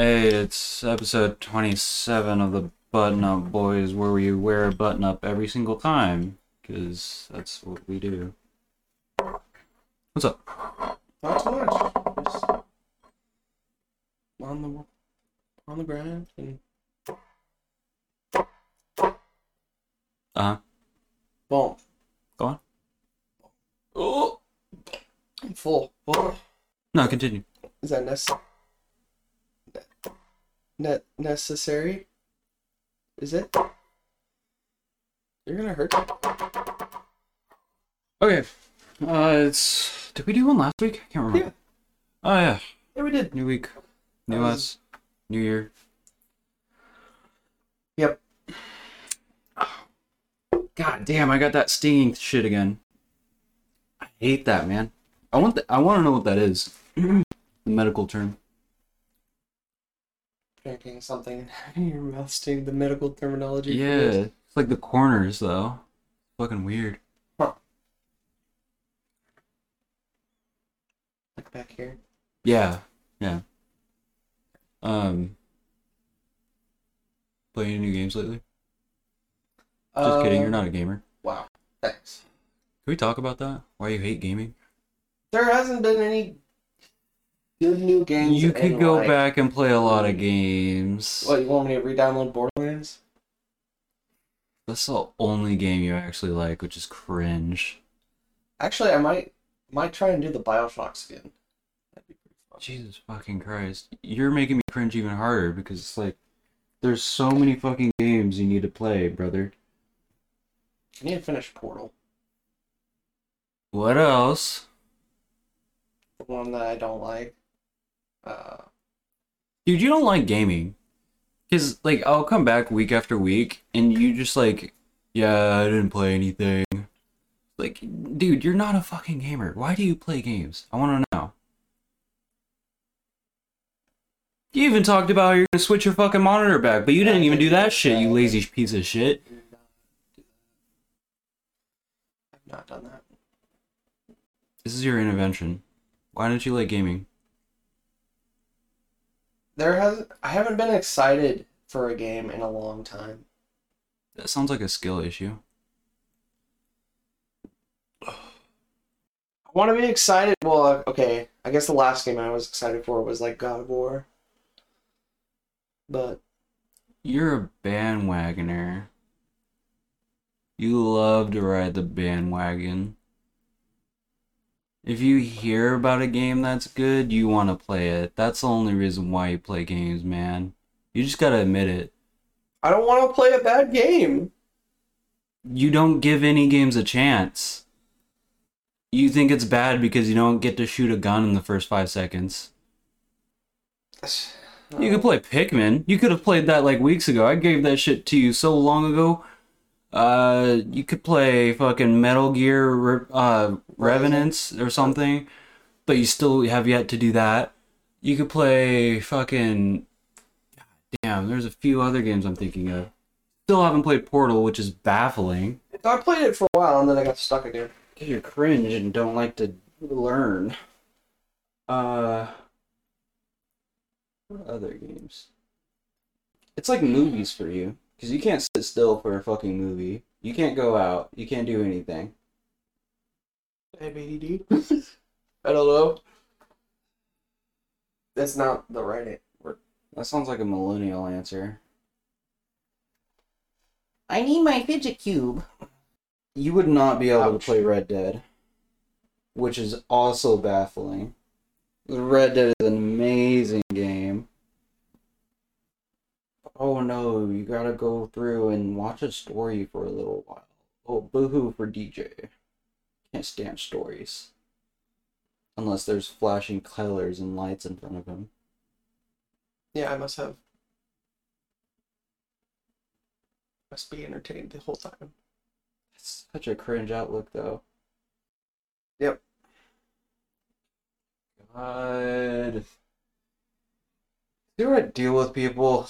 Hey, it's episode 27 of the Button Up Boys, where we wear a button up every single time, because that's what we do. What's up? Not too much. Just on the on the ground and Uh huh. boom. Go on. Oh, I'm full. Oh, No, continue. is that necessary? Ne- necessary? Is it? You're gonna hurt. Okay. Uh, it's. Did we do one last week? I can't remember. Yeah. Oh, yeah. Yeah, we did. New week. New was- us. New year. Yep. God damn, I got that stinging shit again. I hate that, man. I want the, I want to know what that is. the medical term. Drinking something and having your mouth sting. The medical terminology. for Yeah, it's like the corners though. Fucking weird. Like back here. Yeah, yeah. Um, playing any new games lately? Just kidding, you're Um, not a gamer. Wow. Thanks. Can we talk about that? Why you hate gaming? There hasn't been any good new games. You could go like- back and play a lot of games. What you want me to re-download Borderlands? That's the only game you actually like, which is cringe. Actually, I might might try and do the Bioshock again. That'd be pretty fun. Jesus fucking Christ. You're making me cringe even harder because it's like there's so many fucking games you need to play, brother. I need to finish Portal, What else? the one that I don't like. Uh, Dude, you don't like gaming. Cause like I'll come back week after week and you just like, yeah, I didn't play anything. Like, dude, you're not a fucking gamer. Why do you play games? I wanna know. You even talked about how you're gonna switch your fucking monitor back, but you didn't even do that shit, you lazy piece of shit. I've not done that. This is your intervention. Why don't you like gaming? There has I haven't been excited for a game in a long time. That sounds like a skill issue. I want to be excited. Well, uh, okay. I guess the last game I was excited for was like God of War. But You're a bandwagoner. You love to ride the bandwagon. If you hear about a game that's good, you want to play it. That's the only reason why you play games, man. You just gotta admit it. I don't want to play a bad game. You don't give any games a chance. You think it's bad because you don't get to shoot a gun in the first five seconds. You could play Pikmin. You could have played that like weeks ago. I gave that shit to you so long ago. Uh, you could play fucking Metal Gear uh, Revenants or something, but you still have yet to do that. You could play fucking. God damn, there's a few other games I'm thinking of. Still haven't played Portal, which is baffling. I played it for a while and then I got stuck again. Because you're cringe and don't like to learn. Uh. What other games? It's like movies for you. Because you can't sit still for a fucking movie. You can't go out. You can't do anything. I have ADD. I don't know. That's not the right word. That sounds like a millennial answer. I need my fidget cube. You would not be able Ouch. to play Red Dead. Which is also baffling. Red Dead is an amazing game. Oh no, you gotta go through and watch a story for a little while. Oh, boohoo for DJ. Can't stand stories. Unless there's flashing colors and lights in front of him. Yeah, I must have. Must be entertained the whole time. It's such a cringe outlook, though. Yep. God. Do I deal with people?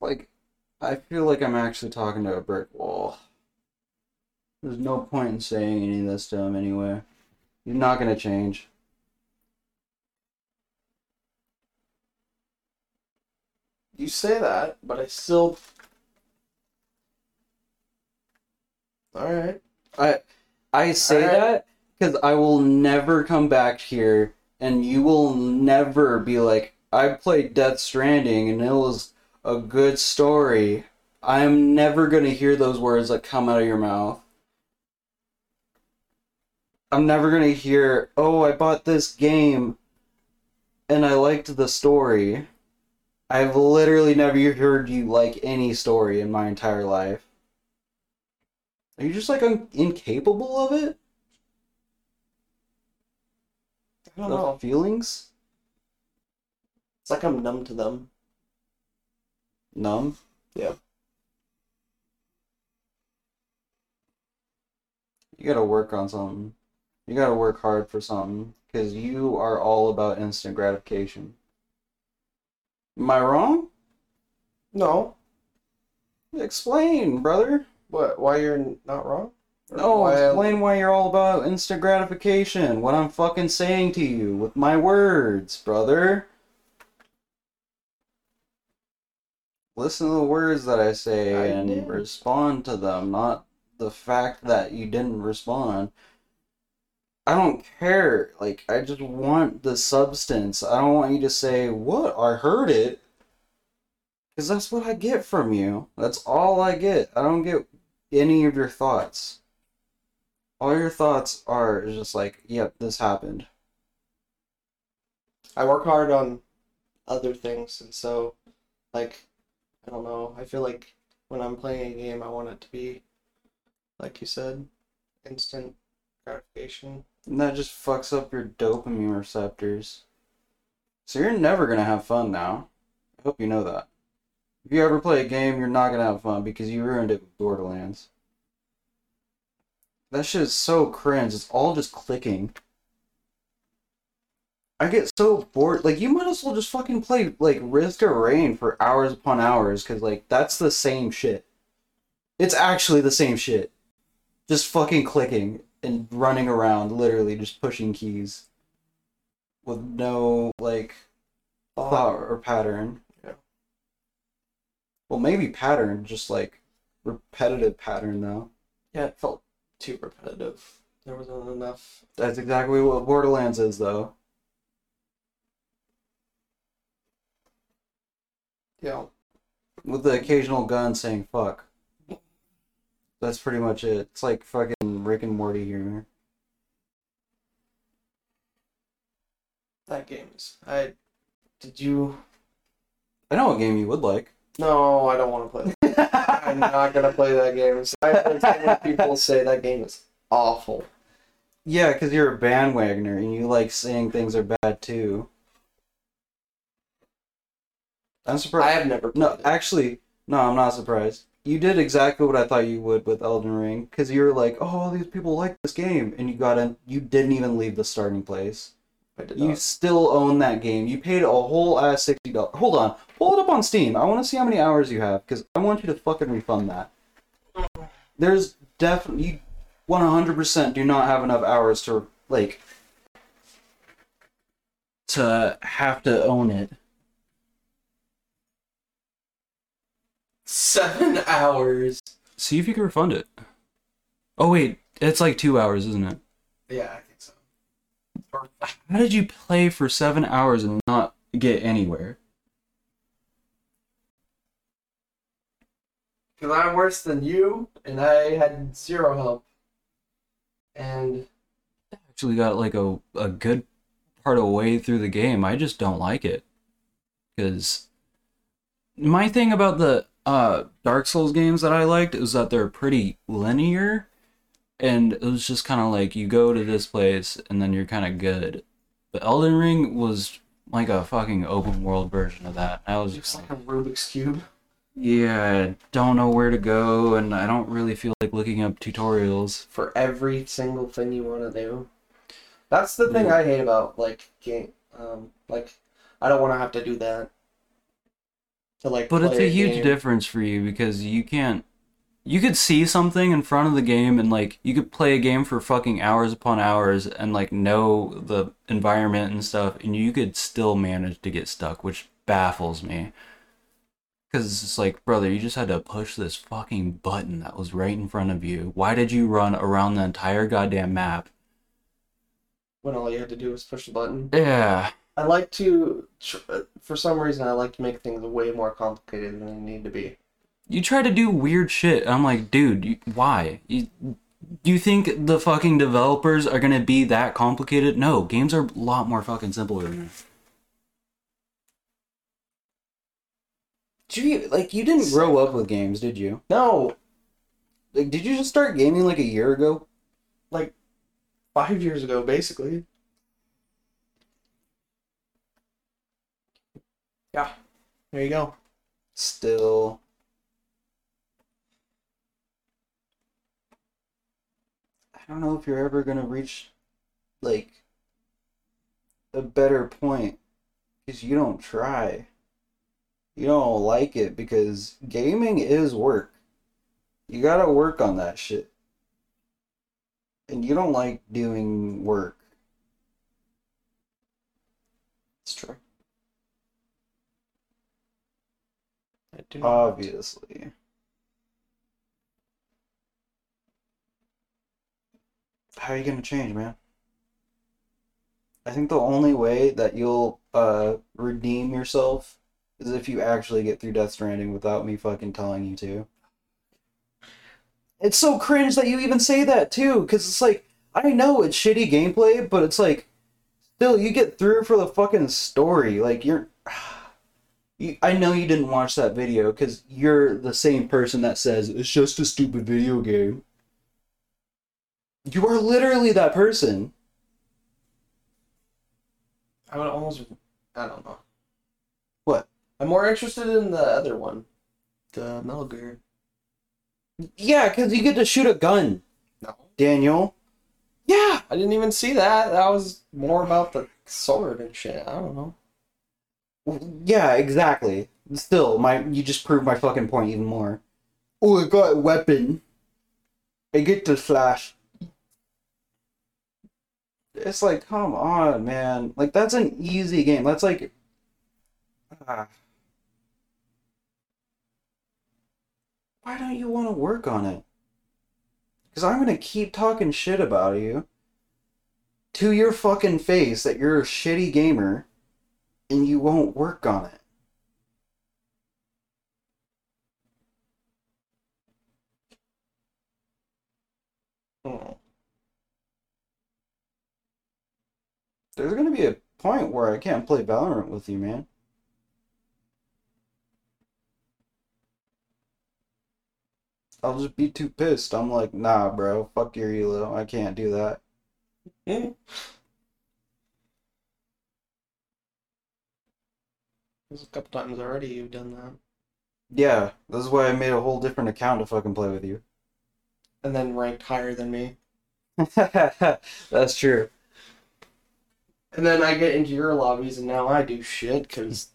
Like, I feel like I'm actually talking to a brick wall. There's no point in saying any of this to him anyway. He's not gonna change. You say that, but I still. All right. I I say Alright. that because I will never come back here, and you will never be like, I played Death Stranding, and it was a good story. I'm never gonna hear those words that come out of your mouth. I'm never gonna hear, oh, I bought this game, and I liked the story. I've literally never heard you like any story in my entire life. Are you just like un- incapable of it? I don't The know. feelings? It's like I'm numb to them. Numb? Yeah. You gotta work on something. You gotta work hard for something. Because you are all about instant gratification. Am I wrong? No. Explain, brother. What? Why you're not wrong? Or No, why I- explain why you're all about instant gratification. What I'm fucking saying to you with my words, brother. Listen to the words that I say I and did. respond to them, not the fact that you didn't respond. I don't care. Like, I just want the substance. I don't want you to say, What? I heard it. Because that's what I get from you. That's all I get. I don't get any of your thoughts. All your thoughts are just like, Yep, this happened. I work hard on other things, and so, like, I don't know. I feel like when I'm playing a game, I want it to be, like you said, instant gratification. And that just fucks up your dopamine receptors. So you're never gonna have fun now. I hope you know that. If you ever play a game, you're not gonna have fun because you ruined it with Borderlands. That shit is so cringe. It's all just clicking. I get so bored. Like, you might as well just fucking play, like, Risk of Rain for hours upon hours because, like, that's the same shit. It's actually the same shit. Just fucking clicking and running around, literally just pushing keys with no, like, thought or pattern. Yeah. Well, maybe pattern, just like repetitive pattern though. Yeah, it felt too repetitive. There wasn't enough. That's exactly what Borderlands is though. Yeah. With the occasional gun saying fuck. That's pretty much it. It's like fucking Rick and Morty humor. That game is. I. Did you. I know what game you would like. No, I don't want to play that. I'm not gonna play that game. I've heard people say that game is awful. yeah, because you're a bandwagoner and you like saying things are bad too. I'm surprised. I have never No, it. actually, no, I'm not surprised. You did exactly what I thought you would with Elden Ring, because you were like, "Oh, all these people like this game," and you got in. You didn't even leave the starting place. I did You not. still own that game. You paid a whole ass sixty dollars. Hold on, pull it up on Steam. I want to see how many hours you have, because I want you to fucking refund that. There's definitely you, one hundred percent do not have enough hours to like to have to own it. Seven hours. See if you can refund it. Oh wait, it's like two hours, isn't it? Yeah, I think so. Or How did you play for seven hours and not get anywhere? Because I'm worse than you, and I had zero help. And Actually, got like a a good part of the way through the game. I just don't like it because my thing about the uh, Dark Souls games that I liked is that they're pretty linear, and it was just kind of like you go to this place and then you're kind of good. But Elden Ring was like a fucking open world version of that. I was just like a Rubik's Cube. Yeah, I don't know where to go, and I don't really feel like looking up tutorials. for every single thing you want to do. That's the thing Yeah. I hate about like game. Um, like I don't want to have to do that. To like, But it's play a huge game. difference for you because you can't. You could see something in front of the game, and like you could play a game for fucking hours upon hours, and like know the environment and stuff, and you could still manage to get stuck, which baffles me. Because it's like, brother, you just had to push this fucking button that was right in front of you. Why did you run around the entire goddamn map? When all you had to do was push the button. Yeah. I like to, uh, for some reason, I like to make things way more complicated than they need to be. You try to do weird shit. I'm like, dude, you, why? You, you think the fucking developers are gonna be that complicated? No, games are a lot more fucking simpler than that. Did you like you didn't grow up with games, did you? No, Like, did you just start gaming like a year ago? like five years ago, basically. Yeah, there you go. Still. I don't know if you're ever gonna reach, like, a better point, because you don't try. You don't like it because gaming is work. You gotta work on that shit. And you don't like doing work. It's true. Do not. Obviously. How are you gonna change, man? I think the only way that you'll uh redeem yourself is if you actually get through Death Stranding without me fucking telling you to. It's so cringe that you even say that too, because it's like I know it's shitty gameplay, but it's like still you get through for the fucking story. Like you're you, I know you didn't watch that video because you're the same person that says it's just a stupid video game. You are literally that person. I would almost. I don't know. What? I'm more interested in the other one, the Metal Gear. Yeah, because you get to shoot a gun, No, Daniel. Yeah. I didn't even see that. That was more about the sword and shit. I don't know. Yeah, exactly. Still, my you just proved my fucking point even more. Oh, I got a weapon. I get to slash. It's like, come on, man. Like that's an easy game. That's like. Ah. Why don't you want to work on it? Because I'm gonna keep talking shit about you. To your fucking face that you're a shitty gamer and you won't work on it. Hmm. There's gonna be a point where I can't play Valorant with you, man. I'll just be too pissed. I'm like, nah, bro, fuck your elo. I can't do that. Hmm. There's a couple times already you've done that. Yeah, this is why I made a whole different account to fucking play with you. And then ranked higher than me. That's true. And then I get into your lobbies and now I do shit because.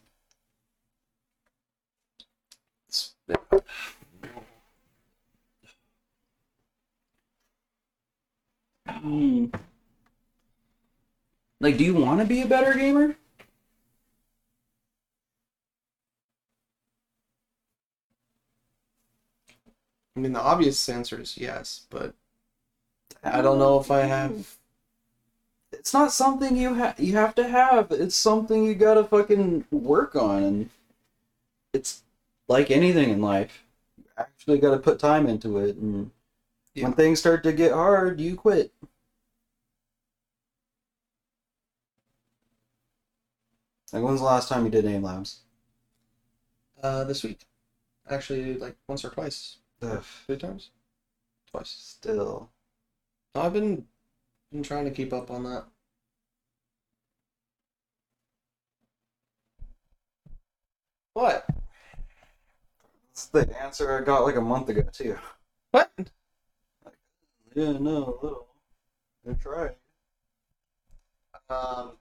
Like, do you want to be a better gamer? I mean, the obvious answer is yes, but I don't know if I have. It's not something you have you have to have. It's something you gotta fucking work on, and it's like anything in life. You actually gotta put time into it, and Yeah. when things start to get hard, you quit. Like, when's the last time you did aim labs? Uh, this week. Actually, like once or twice. Ugh, Three times? Twice. still. I've been, been trying to keep up on that. What? That's the answer I got like a month ago too. What? Yeah, no, a little. I tried. Um,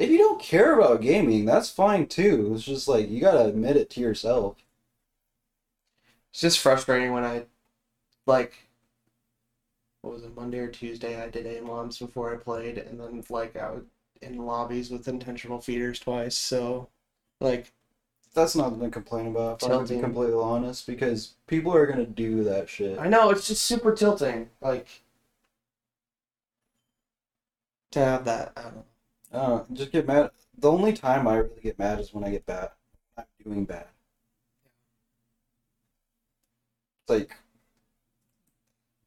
If you don't care about gaming, that's fine too. It's just like you gotta admit it to yourself. it's just frustrating when I, like, what was it, Monday or Tuesday, I did aim labs before I played, and then, like, I was in lobbies with intentional feeders twice, so Like, That's nothing to complain about. If I'm gonna be completely honest, because people are gonna do that shit. I know it's just super tilting. Like, to have that, I don't know. I just get mad. The only time I really get mad is when I get bad. I'm doing bad. It's like,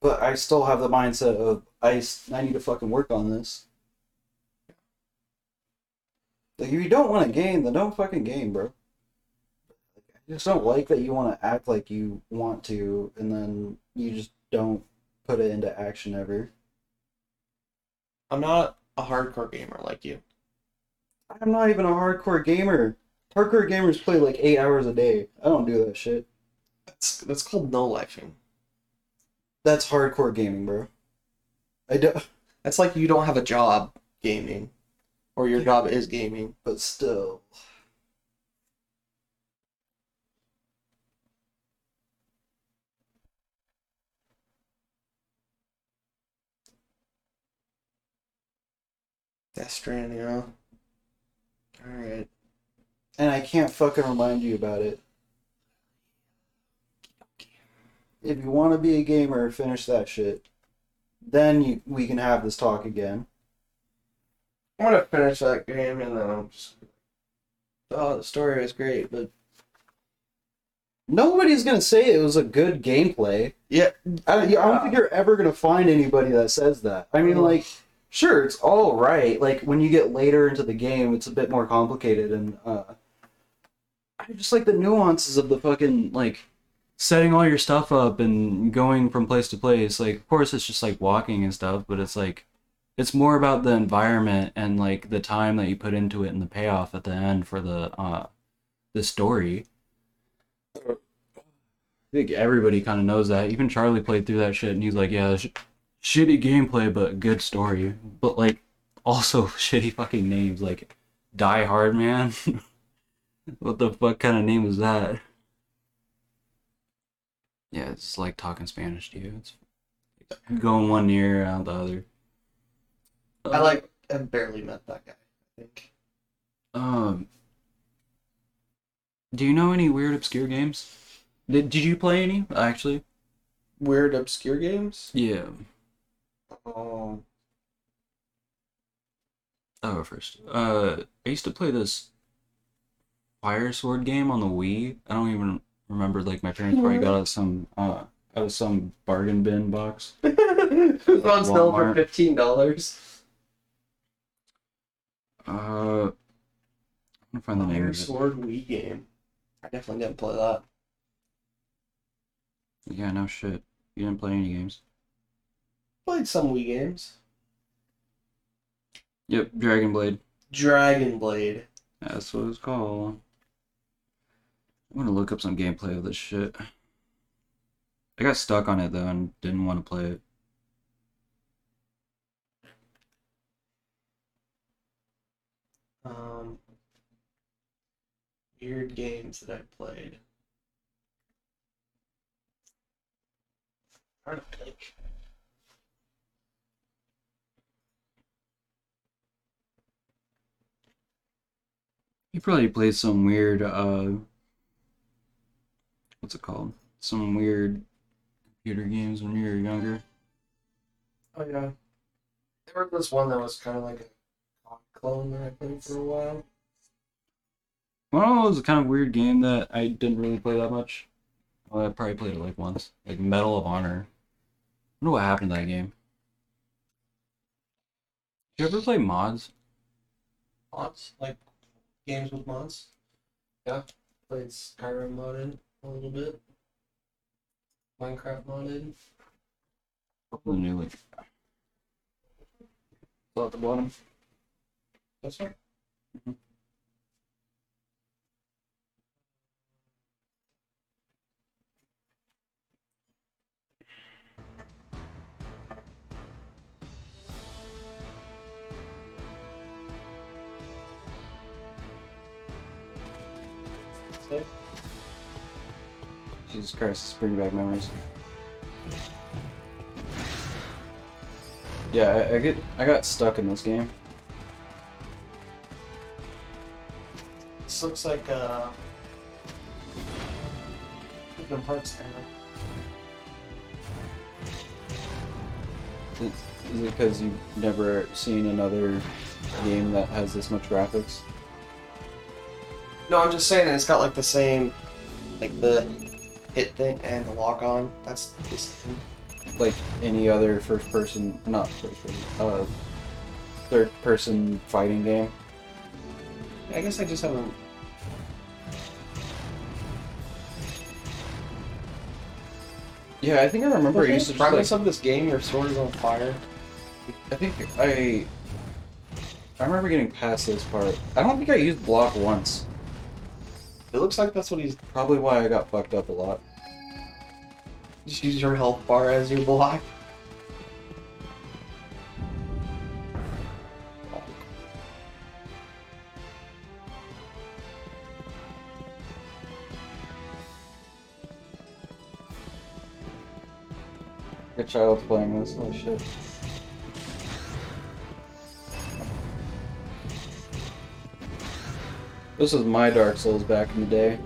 but I still have the mindset of I I need to fucking work on this. Like, if you don't want to game, then don't fucking game, bro. I just don't like that you want to act like you want to, and then you just don't put it into action ever. I'm not a hardcore gamer like you. I'm not even a hardcore gamer. Hardcore gamers play like eight hours a day. I don't do that shit. That's that's called no lifing. That's hardcore gaming, bro. I do, That's like you don't have a job gaming, or your job is gaming. but still. Death Stranding, huh? All right. And I can't fucking remind you about it. If you want to be a gamer, finish that shit. Then you, we can have this talk again. I'm gonna finish that game and then I'm just. Oh, the story was great, but Nobody's gonna say it was a good gameplay. yeah, I, I don't think you're ever gonna find anybody that says that. I mean, Mm. like, sure, it's all right. Like when you get later into the game, it's a bit more complicated, and uh, I just like the nuances of the fucking like setting all your stuff up and going from place to place. Like, of course, it's just like walking and stuff, but it's like it's more about the environment and like the time that you put into it and the payoff at the end for the uh the story. I think everybody kind of knows that. Even Charlie played through that shit, and he's like, "Yeah, shitty gameplay, but good story." But like, also shitty fucking names, like Die Hard Man. what the fuck kind of name is that? Yeah, it's like talking Spanish to you. It's going one ear out the other. I like. I've barely met that guy. I think. Um, do you know any weird obscure games? Did Did you play any actually? Weird obscure games. Yeah. Um, I'll go first. Uh, I used to play this Fire Sword game on the Wii. I don't even remember. Like my parents probably got us some uh out of some bargain bin box. it was on sale for fifteen dollars. Uh, I'm gonna find the name Fire. Sword Wii game. I definitely didn't play that. Yeah, no shit. You didn't play any games. Played some Wii games. Yep, Dragon Blade. Dragon Blade. That's what it's called. I'm gonna look up some gameplay of this shit. I got stuck on it though and didn't want to play it. Um, weird games that I played. I don't think. You probably played some weird uh what's it called? Some weird computer games when you were younger. Oh yeah. There was this one that was kind of like a clone that I played for a while. Well, it was a kind of weird game that I didn't really play that much. Well, I probably played it like once. Like Medal of Honor. I wonder what happened to that game. Did you ever play mods? Mods, like games with mods. Yeah, played Skyrim modded a little bit. Minecraft modded. The new like Still at the bottom. That's right. Mhm. It. Jesus Christ, it's bringing back memories. Yeah, I, I get I got stuck in this game. This looks like uh Kingdom Hearts era. Is it because you've never seen another game that has this much graphics? No, I'm just saying it's got like the same like the hit thing and the lock on. That's. Like any other first person, not first person, uh, third person fighting game? I guess I just haven't Yeah, I think I remember I used to just, premise like, of this game, your sword is on fire. I think I. I remember getting past this part. I don't think I used block once. It looks like that's what he's Probably why I got fucked up a lot. just use your health bar as your block. A child playing this. Holy shit. This was my Dark Souls back in the day.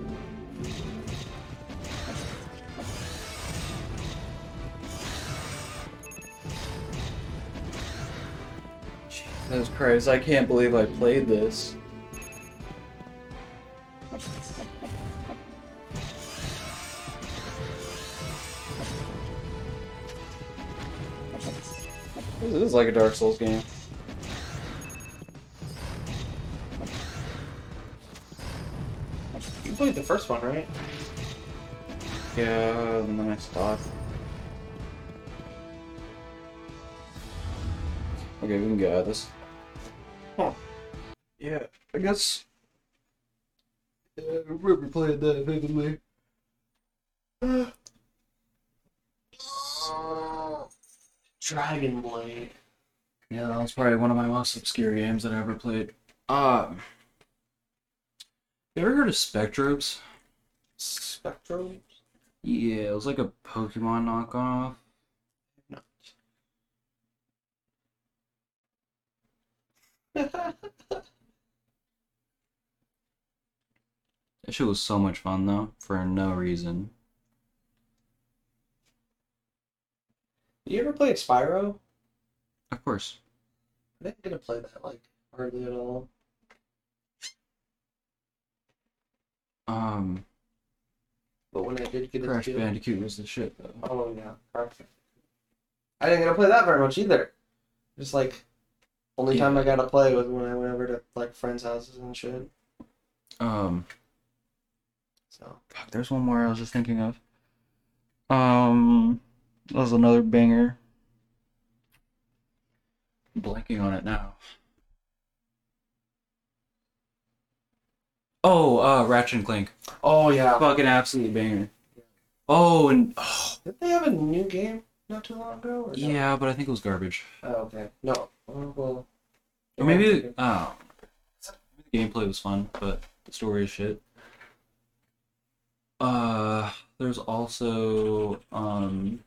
Jesus Christ, I can't believe I played this. This is like a Dark Souls game. First one, right? Yeah, and then I stopped. Okay, we can get out of this. Huh. Yeah, I guess. Yeah, I remember playing that vividly. Dragon Blade. Yeah, that was probably one of my most obscure games that I ever played. Um, you ever heard of Spectrobes? Spectrum? Yeah, it was like a Pokemon knockoff. No. That shit was so much fun though, for no reason. you ever played Spyro? Of course. I didn't get to play that like hardly at all. Um, But when I did get Crash into it, Bandicoot was the shit though. oh yeah, Crash. I didn't get to play that very much either. Just like only time I got to play was when I went over to like friends' houses and shit. Um, So fuck, there's one more I was just thinking of. Um, that was another banger. Blanking on it now. Oh, uh, Ratchet and Clank. oh yeah, Fucking absolute banger. Oh, and oh, did they have a new game not too long ago? Or no? yeah, but I think it was garbage. Oh, okay. No. Well. Or maybe, oh, the gameplay was fun, but the story is shit. Uh, there's also, um,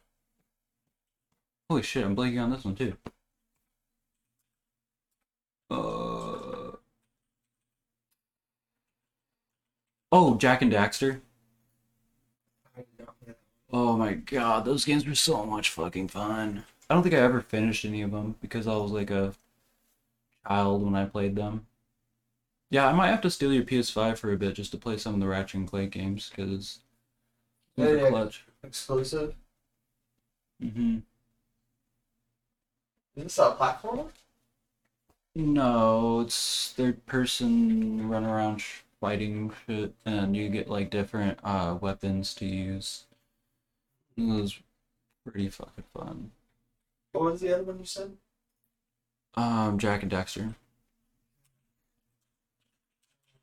holy shit, I'm blanking on this one too. Uh, oh, Jak and Daxter. Oh my god, those games were so much fucking fun. I don't think I ever finished any of them because I was like a child when I played them. Yeah, I might have to steal your PS5 for a bit just to play some of the Ratchet and Clank games because Yeah, those are yeah. clutch. Exclusive. hmm Is this a platformer? No, it's third person run around sh- fighting shit, and you get like different uh weapons to use. It was pretty fucking fun. What was the other one you said? Um, Jak and Dexter.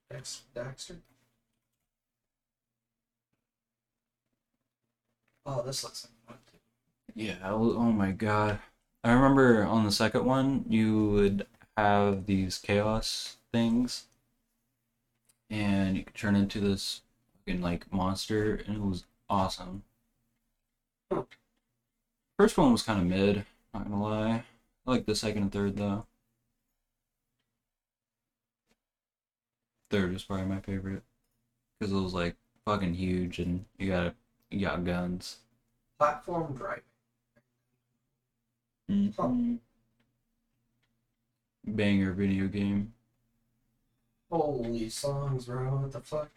Dex Daxter. Oh, this looks like fun. too. Yeah, wa- oh my god. I remember on the second one, you would have these chaos things, and you could turn into this fucking like monster, and it was awesome. First one was kind of mid, not gonna lie. I like the second and third though. third was probably my favorite because it was like fucking huge and you got you got guns. Platform driving. Mm-hmm. Banger video game. Holy songs, bro. What the fuck?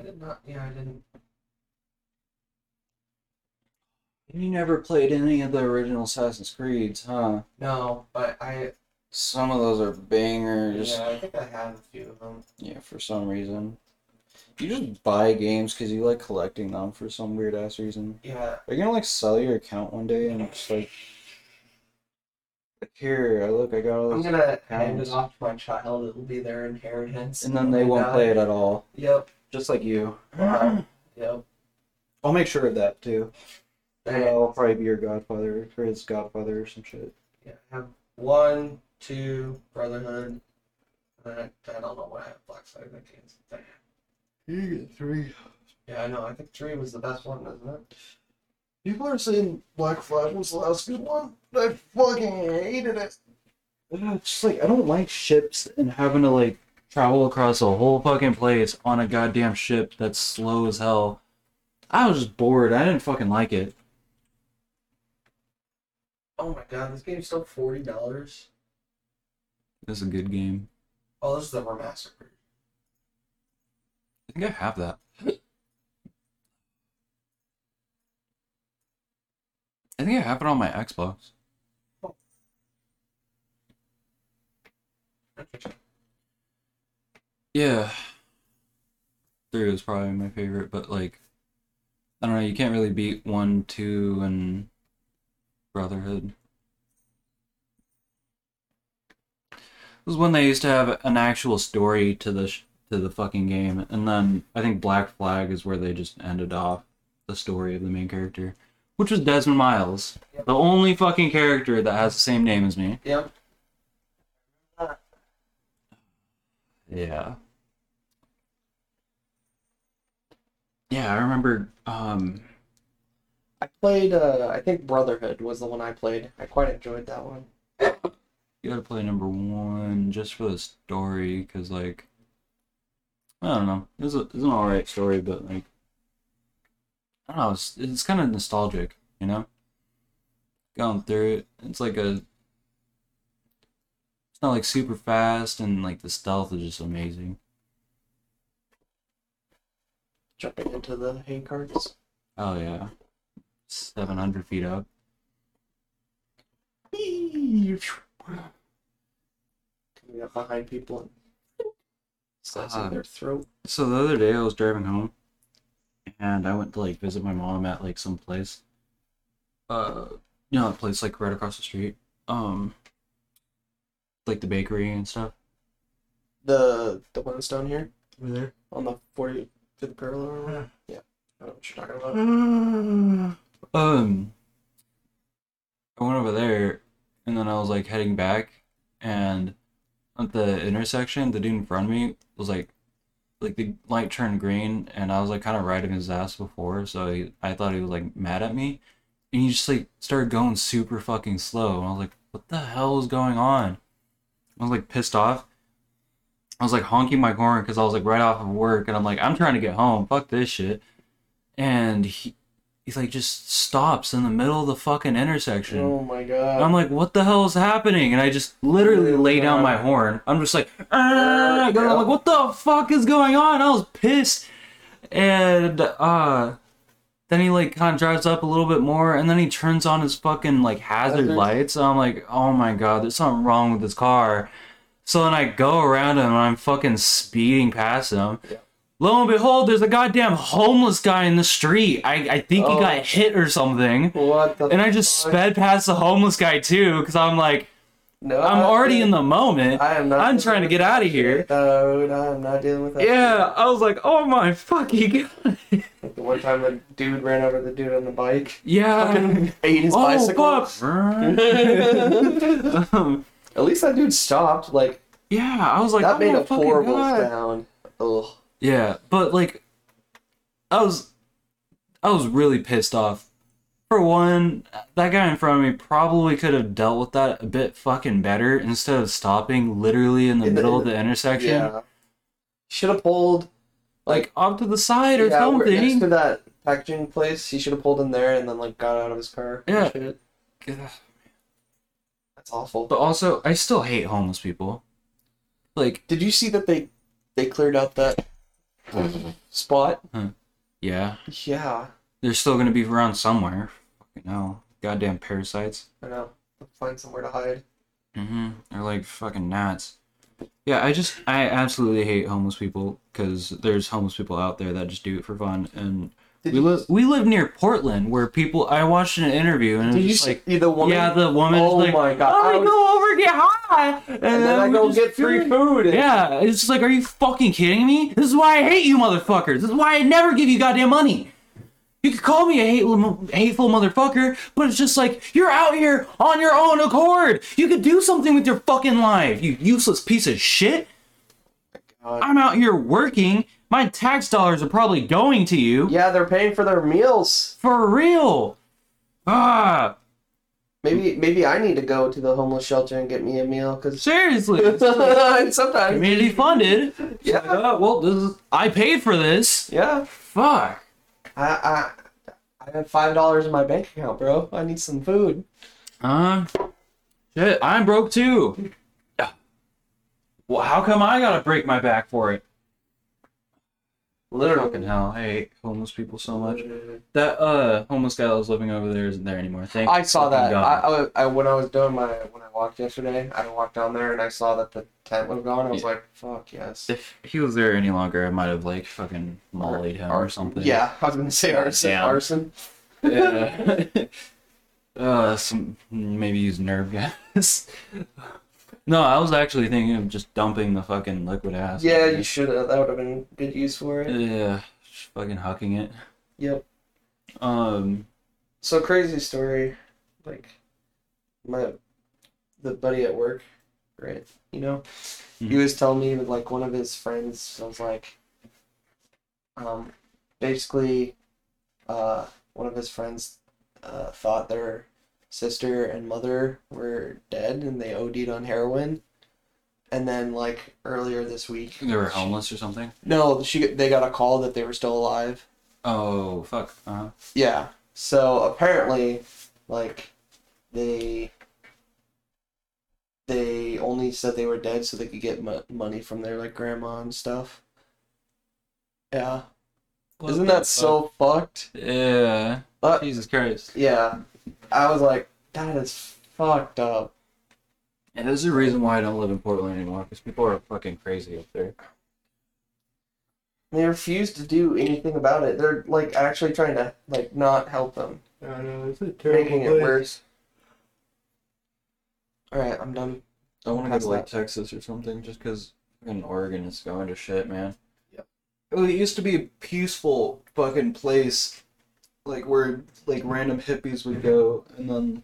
I did not. Yeah, I didn't. You never played any of the original Assassin's Creeds, huh? No, but I. Some of those are bangers. Yeah, I think I have a few of them. Yeah, for some reason. You just buy games because you like collecting them for some weird ass reason. Yeah. Are you gonna like sell your account one day and just like, here, I look, I got all this. I'm gonna hand it off to my child. It'll be their inheritance. and then they won't play it at all, Yep. just like you. Yep. I'll make sure of that too. And I'll probably be your godfather or his godfather or some shit. Yeah, I have one, two, Brotherhood. I, don't know what I have. Black Flag. I can't say. You get three. Yeah, I know. I think three was the best one, isn't it? People are saying Black Flag was the last good one. I fucking hated it. It's just like I don't like ships and having to like travel across a whole fucking place on a goddamn ship that's slow as hell. I was just bored. I didn't fucking like it. Oh my god, this game's still forty dollars. It's a good game. Oh, this is the remastered. Think I have that. I think I have it on my Xbox. Yeah. Three was probably my favorite, but like I don't know, you can't really beat one, two, and Brotherhood. It was when they used to have an actual story to the sh- to the fucking game, and then I think Black Flag is where they just ended off the story of the main character, which was Desmond Miles, Yep. the only fucking character that has the same name as me. Yep. Yeah. Yeah, I remember. Um, I played. Uh, I think Brotherhood was the one I played. I quite enjoyed that one. you gotta play number one just for the story, cause like, I don't know, it's, a, it's an alright story, but like, I don't know, it's it's kind of nostalgic, you know. Going through it, it's like a. It's not like super fast, and like the stealth is just amazing. Jumping into the hay carts. Oh yeah, seven hundred feet up. Coming up behind people and slicing Ah. their throat. So the other day I was driving home and I went to like visit my mom at like some place. Uh you know, a place like right across the street. Um like the bakery and stuff. The the ones down here Over there. on the forty fifth parallel. whatever? Yeah, I don't know what you're talking about. Um I went over there and then I was like heading back and at the intersection the dude in front of me was like like the light turned green and I was like kind of riding his ass before so he, I thought he was like mad at me. And he just like started going super fucking slow and I was like what the hell is going on? I was like pissed off. I was like honking my horn because I was like right off of work and I'm like I'm trying to get home. Fuck this shit. And he he like just stops in the middle of the fucking intersection Oh my and god. I'm like, what the hell is happening? And I just literally Oh, lay down my horn. I'm just like, "Ah," and I'm like, what the fuck is going on? I was pissed. And uh then he like kind of drives up a little bit more and then he turns on his fucking like hazard lights. And I'm like, oh my god, there's something wrong with this car. So then I go around him and I'm fucking speeding past him. Yeah. Lo and behold, there's a goddamn homeless guy in the street. I, I think he Oh. got hit or something. what the? And I just fuck? sped past the homeless guy too, because I'm like, No, I'm already in the moment. I am not. I'm trying to get out of here. No, no, I'm not dealing with that. Yeah, I was like, oh my fucking god. the one time the dude ran over the dude on the bike. Yeah. Fucking ate his bicycle. Oh fuck. um, At least that dude stopped. Like yeah, I was like, that oh made a God. sound. Ugh. Yeah, but like, I was, I was really pissed off for one, that guy in front of me probably could have dealt with that a bit fucking better instead of stopping literally in the In middle in of the intersection. Yeah. Should have pulled Like off to the side or yeah, where- next something. to that packaging place. He should have pulled in there and then like got out of his car. Yeah. That's awful. But also, I still hate homeless people. Like, Did you see that they they cleared out that spot? yeah, Yeah, they're still gonna be around somewhere. Fucking hell. Goddamn parasites. I know. Find somewhere to hide. Mm-hmm. They're like fucking gnats. Yeah, I just I absolutely hate homeless people because there's homeless people out there that just do it for fun, and Did we you, live we live near Portland where people. I watched an interview and it did you just see like, the woman? yeah, the woman. Oh like, my God, I I'm was- get high, and, and then I go get free food. Yeah, it's just like, are you fucking kidding me? This is why I hate you, motherfuckers. This is why I never give you goddamn money. You could call me a hateful, hateful motherfucker, but it's just like you're out here on your own accord. You could do something with your fucking life, you useless piece of shit. God. I'm out here working. My tax dollars are probably going to you Yeah, they're paying for their meals. for real. Ah, Maybe maybe I need to go to the homeless shelter and get me a meal because seriously. It's like sometimes community funded. Yeah. Uh, well, this is I paid for this. yeah. Fuck. I I I have five dollars in my bank account, bro. I need some food. Uh, shit, I'm broke too. Yeah. Well, how come I gotta break my back for it? Fucking hell, I hate homeless people so much. That uh homeless guy that was living over there isn't there anymore. Thank I saw fucking that. I, God. I, I when I was doing my when I walked yesterday, I walked down there and I saw that the tent was gone. I was Yeah. like, "Fuck yes." if he was there any longer, I might have like fucking mollied him or something. Yeah, I was gonna say arson. damn. Arson. Yeah. uh, some maybe use nerve gas. no, I was actually thinking of just dumping the fucking liquid ass. Yeah, you should have. That would have been good use for it. Yeah, just fucking hucking it. Yep. Um, So crazy story, like my the buddy at work, right? You know, he Mhm. was telling me that like one of his friends was like, um, basically, uh, one of his friends, uh, thought their sister and mother were dead and they OD'd on heroin, and then like earlier this week, they were homeless or something. No, she they got a call that they were still alive. Oh fuck. Uh, Yeah. So apparently, like, they they only said they were dead so they could get mo- money from their like grandma and stuff. Yeah. Isn't that so fucked? Yeah. Uh, Jesus Christ. yeah. I was like, that is fucked up. And there's a reason why I don't live in Portland anymore because people are fucking crazy up there. They refuse to do anything about it. They're like actually trying to like not help them, I know it's a terrible making it worse. All right, I'm done. I want to go to like. Texas or something just because fucking Oregon is going to shit, man. Yep. It used to be a peaceful fucking place, like where like random hippies would go, and then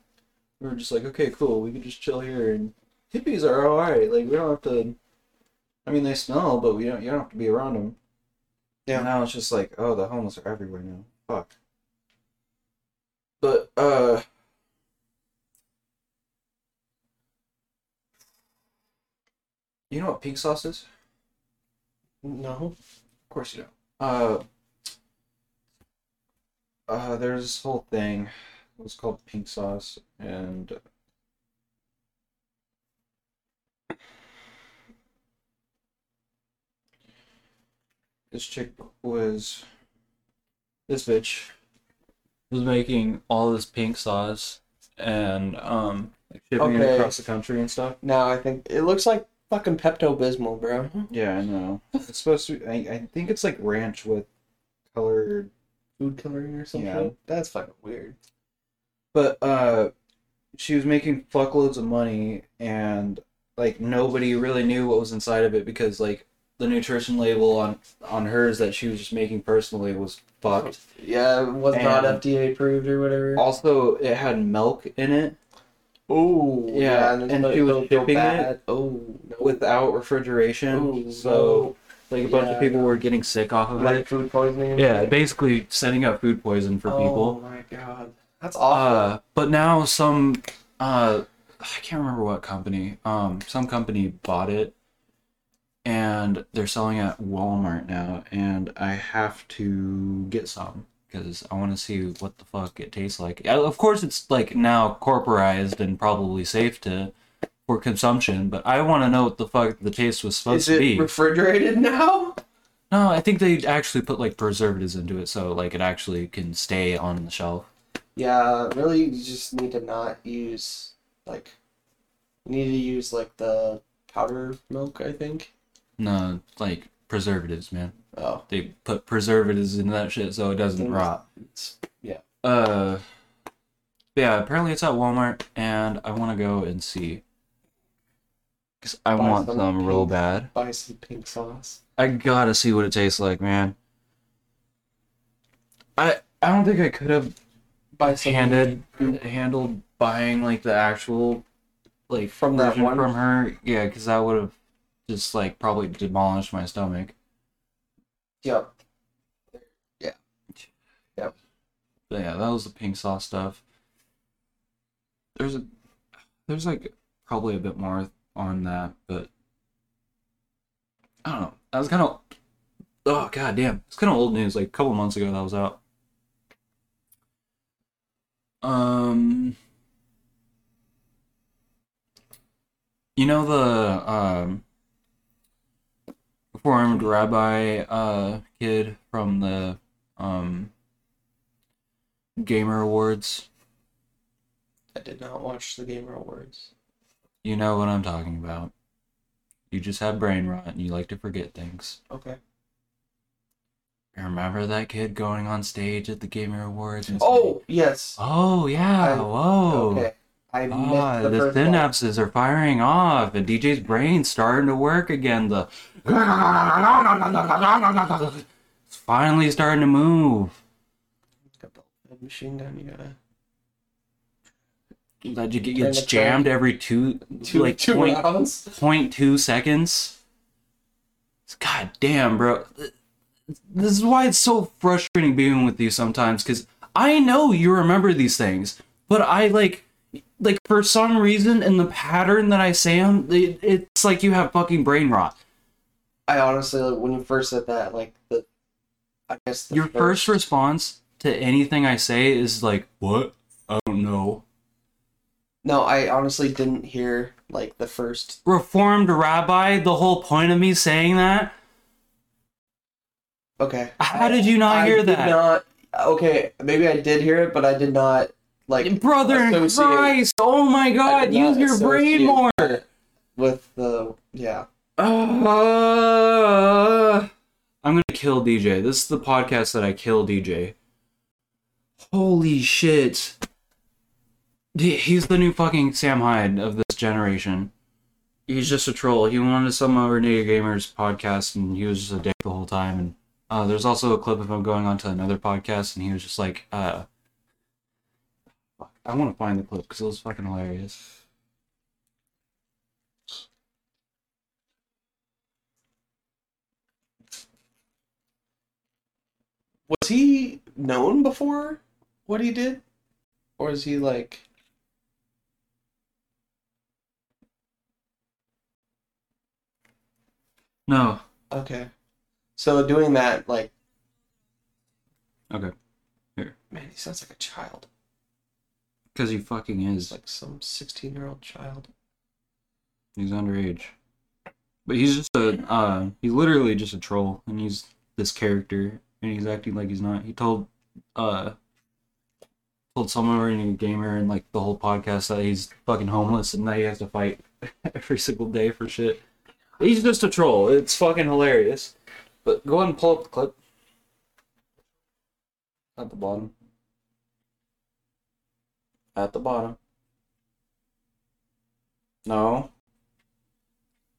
we were just like, okay, cool, we can just chill here, and hippies are alright. Like we don't have to. I mean, they smell, but we don't. You don't have to be around them. Yeah. Now it's just like, oh, the homeless are everywhere now. Fuck. But uh. You know what pink sauce is? No. Of course you don't. Uh, uh, there's this whole thing. It was called pink sauce, and this chick was this bitch was making all this pink sauce and um like shipping Okay. it across the country and stuff. Now I think it looks like fucking Pepto Bismol, bro. Yeah, I know. It's supposed to. I, I think it's like ranch with colored Food coloring or something. Yeah. That's fucking weird. but uh she was making fuckloads of money and like nobody really knew what was inside of it because like the nutrition label on on hers that she was just making personally was fucked Yeah, it was not And- FDA approved or whatever. also it had milk in it Oh, Yeah, it's and like- she was shipping it. Oh, no. without refrigeration Ooh, so like a bunch of people were getting sick off of like it food poisoning. yeah basically setting up food poison for people. Oh people my god. That's awful. Uh, but now some uh, I can't remember what company. Um, some company bought it, and they're selling at Walmart now. And I have to get some because I want to see what the fuck it tastes like. Uh, Of course, it's like now corporized and probably safe to for consumption. But I want to know what the fuck the taste was supposed Is to it be. refrigerated now? no, I think they actually put like preservatives into it, so like it actually can stay on the shelf. Yeah, really, you just need to not use like. You need to use like the powder milk, I think. No, like preservatives, man. Oh, They put preservatives in that shit so it doesn't Things- rot. it's yeah. Uh, yeah. Apparently it's at Walmart, and I want to go and see. Cause I Buy want some some real pink. bad. Buy some pink sauce. I gotta see what it tastes like, man. I I don't think I could have Buy some handed handled buying like the actual like From that one? from her. Yeah, because that would have just like probably demolished my stomach. Yep. But yeah, that was the pink sauce stuff. There's a there's like probably a bit more on that, but I don't know. That was kind of oh god damn, it's kind of old news. Like a couple months ago, that was out. Um, you know the um reformed rabbi uh kid from the um Gamer Awards. I did not watch the Gamer Awards. You know what I'm talking about. You just have brain rot and you like to forget things. Okay. Remember that kid going on stage at the Gamer Awards? And Oh yes. oh yeah, I- whoa. Okay. I Ah, the, the first one. synapses are firing off, and DJ's brain's starting to work again. The it's finally starting to move. Got the machine gun. You gotta That you get Turn gets the jammed every two, two like two point, rounds. 0.2 seconds. God damn, bro. This is why it's so frustrating being with you sometimes because I know you remember these things, but I like, like for some reason in the pattern that I say them, it, it's like you have fucking brain rot. I honestly, like, when you first said that, like the, I guess the Your first response to anything I say is like, "What? I don't know." No, I honestly didn't hear like the first. Reformed rabbi. The whole point of me saying that. Okay. How did you not I hear did that? Not okay. Maybe I did hear it, but I did not like Brother in Christ! Oh my God! Use your brain more. with the yeah. Uh, I'm gonna kill DJ. This is the podcast that I kill DJ. Holy shit! He's the new fucking Sam Hyde of this generation. He's just a troll. He wanted to some other Nigga Gamers podcast, and he was just a dick the whole time. And uh, there's also a clip of him going on to another podcast, and he was just like, uh, fuck, I want to find the clip because it was fucking hilarious. Was he known before what he did, or is he like? No. Okay. So doing that, like, Okay. Here. Man, he sounds like a child. Because he fucking is. like some sixteen-year-old child. He's underage. But he's just a, uh, he's literally just a troll, and he's this character, and he's acting like he's not. He told, uh, told someone in a gamer and like the whole podcast that he's fucking homeless and that he has to fight every single day for shit. He's just a troll. It's fucking hilarious. But go ahead and pull up the clip. At the bottom. At the bottom. No.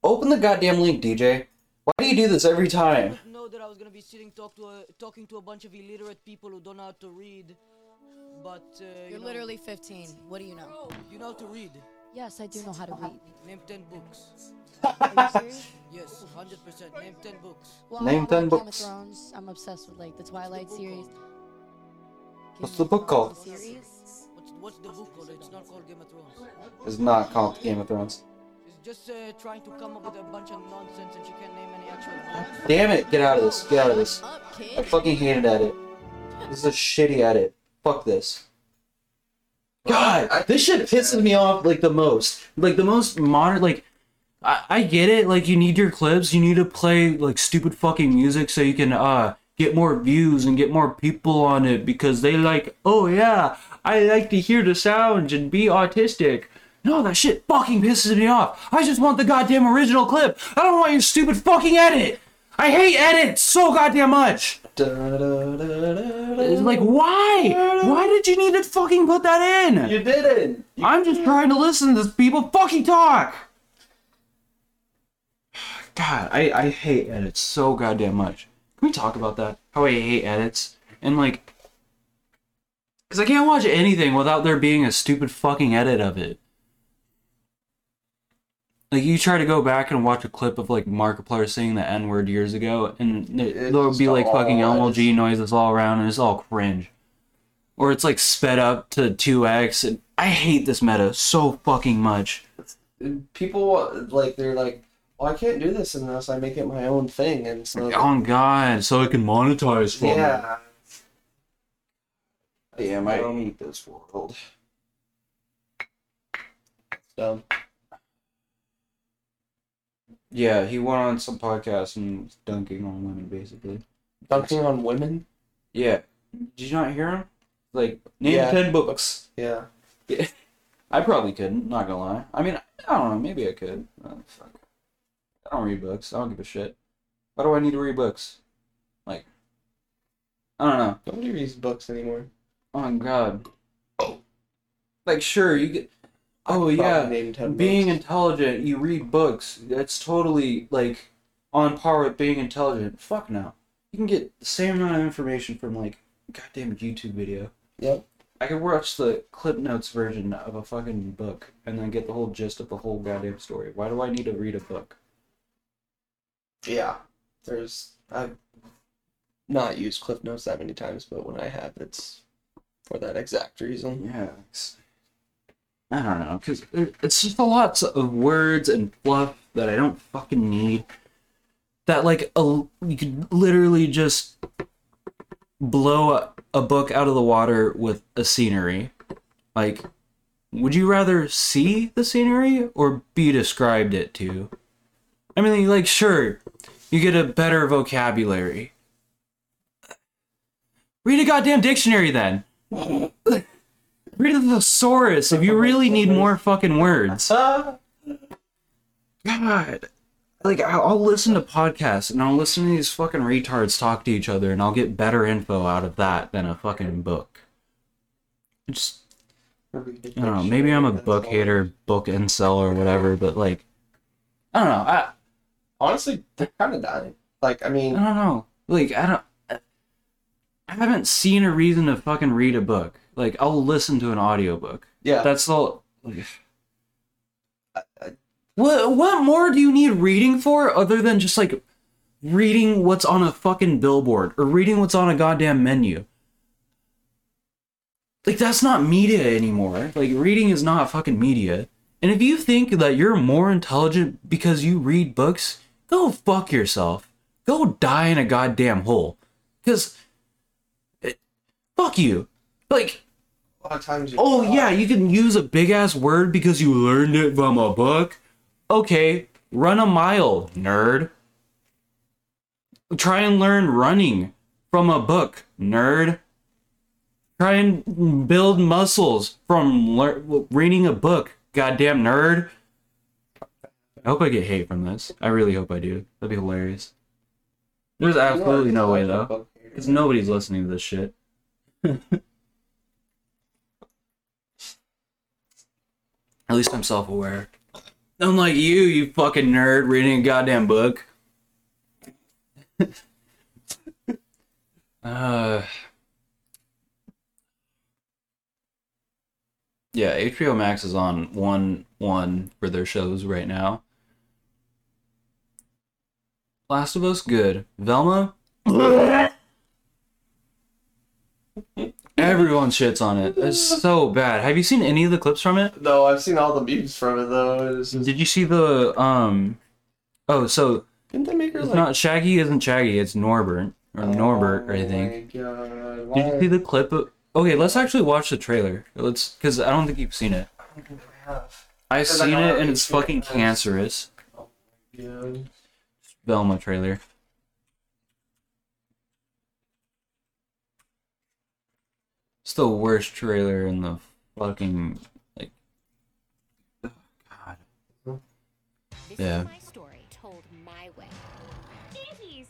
Open the goddamn link, DJ. Why do you do this every time? didn't know that I was gonna be sitting talk to a, talking to a bunch of illiterate people who don't know how to read. But uh, you You're know, literally 15. What do you know? you know how to read. Yes, I do know how to read. Name ten books. Are you serious? Yes, hundred percent. Name ten books. Well, Name I 10 like books. Game of Thrones. I'm obsessed with like the Twilight series. What's the book called? Series? What's what's the book called? It's not called Game of Thrones. It's not called Game of Thrones. She's just uh, trying to come up with a bunch of nonsense and she can't name any actual books. Damn it! Get out of this. Get out of this. Up, I fucking hated edit. This is a shitty edit. Fuck this. God, this shit pisses me off like the most. Like the most modern. Like, I, I get it. Like you need your clips. You need to play like stupid fucking music so you can uh get more views and get more people on it because they like. Oh yeah, I like to hear the sounds and be autistic. No, that shit fucking pisses me off. I just want the goddamn original clip. I don't want your stupid fucking edit. I hate edits so goddamn much. It's like, why? Why did you need to fucking put that in? You didn't. I'm just trying to listen to people fucking talk. God, I, I hate edits so goddamn much. Can we talk about that? How I hate edits? And like, because I can't watch anything without there being a stupid fucking edit of it. Like, you try to go back and watch a clip of like Markiplier saying the N word years ago, and there- It's there'll be like fucking Elmo edits. G noises all around, and it's all cringe. Or it's like sped up to 2x. And I hate this meta so fucking much. People like they're like, oh, I can't do this unless I make it my own thing, and so Oh god, so I can monetize from it. yeah. Damn, I hate this world. It's dumb. Yeah, he went on some podcast and was dunking on women, basically. Dunking on women. Yeah. Did you not hear him? Like, name Yeah. 10 books. Yeah. Yeah. I probably couldn't, not gonna lie. I mean, I don't know, maybe I could. Oh, fuck. I don't read books. I don't give a shit. Why do I need to read books? Like, I don't know. Nobody reads books anymore. Oh god. Like sure you get Oh yeah. probably name 10 Being books. intelligent, you read books. That's totally like on par with being intelligent. Fuck no. You can get the same amount of information from like goddamn YouTube video. Yep. I could watch the clip notes version of a fucking book and then get the whole gist of the whole goddamn story. Why do I need to read a book? Yeah. There's I've not used Cliff Notes that many times, but when I have, it's for that exact reason. Yeah. I don't know, because it's just a lot of words and fluff that I don't fucking need. That, like, a, you could literally just blow a, a book out of the water with a scenery. Like, would you rather see the scenery or be described it to? I mean, like, sure, you get a better vocabulary. Read a goddamn dictionary then. Read a thesaurus if you really need more fucking words. God. Like, I'll listen to podcasts and I'll listen to these fucking retards talk to each other and I'll get better info out of that than a fucking book. Just, I don't know, maybe I'm a book hater, book incel or whatever, but like, I don't know. I, Honestly, they're kind of dying. Like, I mean, I don't know. Like, I don't. I haven't seen a reason to fucking read a book. Like, I'll listen to an audiobook. yeah. That's all. Like, what what more do you need reading for other than just like reading what's on a fucking billboard or reading what's on a goddamn menu? Like that's not media anymore. Like reading is not fucking media. And if you think that you're more intelligent because you read books, go fuck yourself. Go die in a goddamn hole. Cuz eh, fuck you. Like a lot of times. You Oh yeah, you can use a big ass word because you learned it from a book. Okay, run a mile, nerd. Try and learn running from a book, nerd. Try and build muscles from lear- reading a book, goddamn nerd. I hope I get hate from this. I really hope I do. That'd be hilarious. There's absolutely no way though, because nobody's listening to this shit. At least I'm self aware. Unlike you, you fucking nerd reading a goddamn book. uh. Yeah, HBO Max is on one one for their shows right now. Last of Us, good. Velma, Everyone shits on it. It's so bad. Have you seen any of the clips from it? No, I've seen all the memes from it though. It's just, Did you see the um? Oh, so didn't they make her it's like? not Shaggy isn't Shaggy. It's Norbert or Norbert, I think. Oh my god! Did you see the clip? Of, okay, let's actually watch the trailer. Let's, because I don't think you've seen it. I don't think I have. I've Because I seen it and it's seen it, fucking yes. cancerous. Yeah. Velma trailer. It's the worst trailer in the fucking like. oh, God. This Yeah. is my story told my way. Jeez.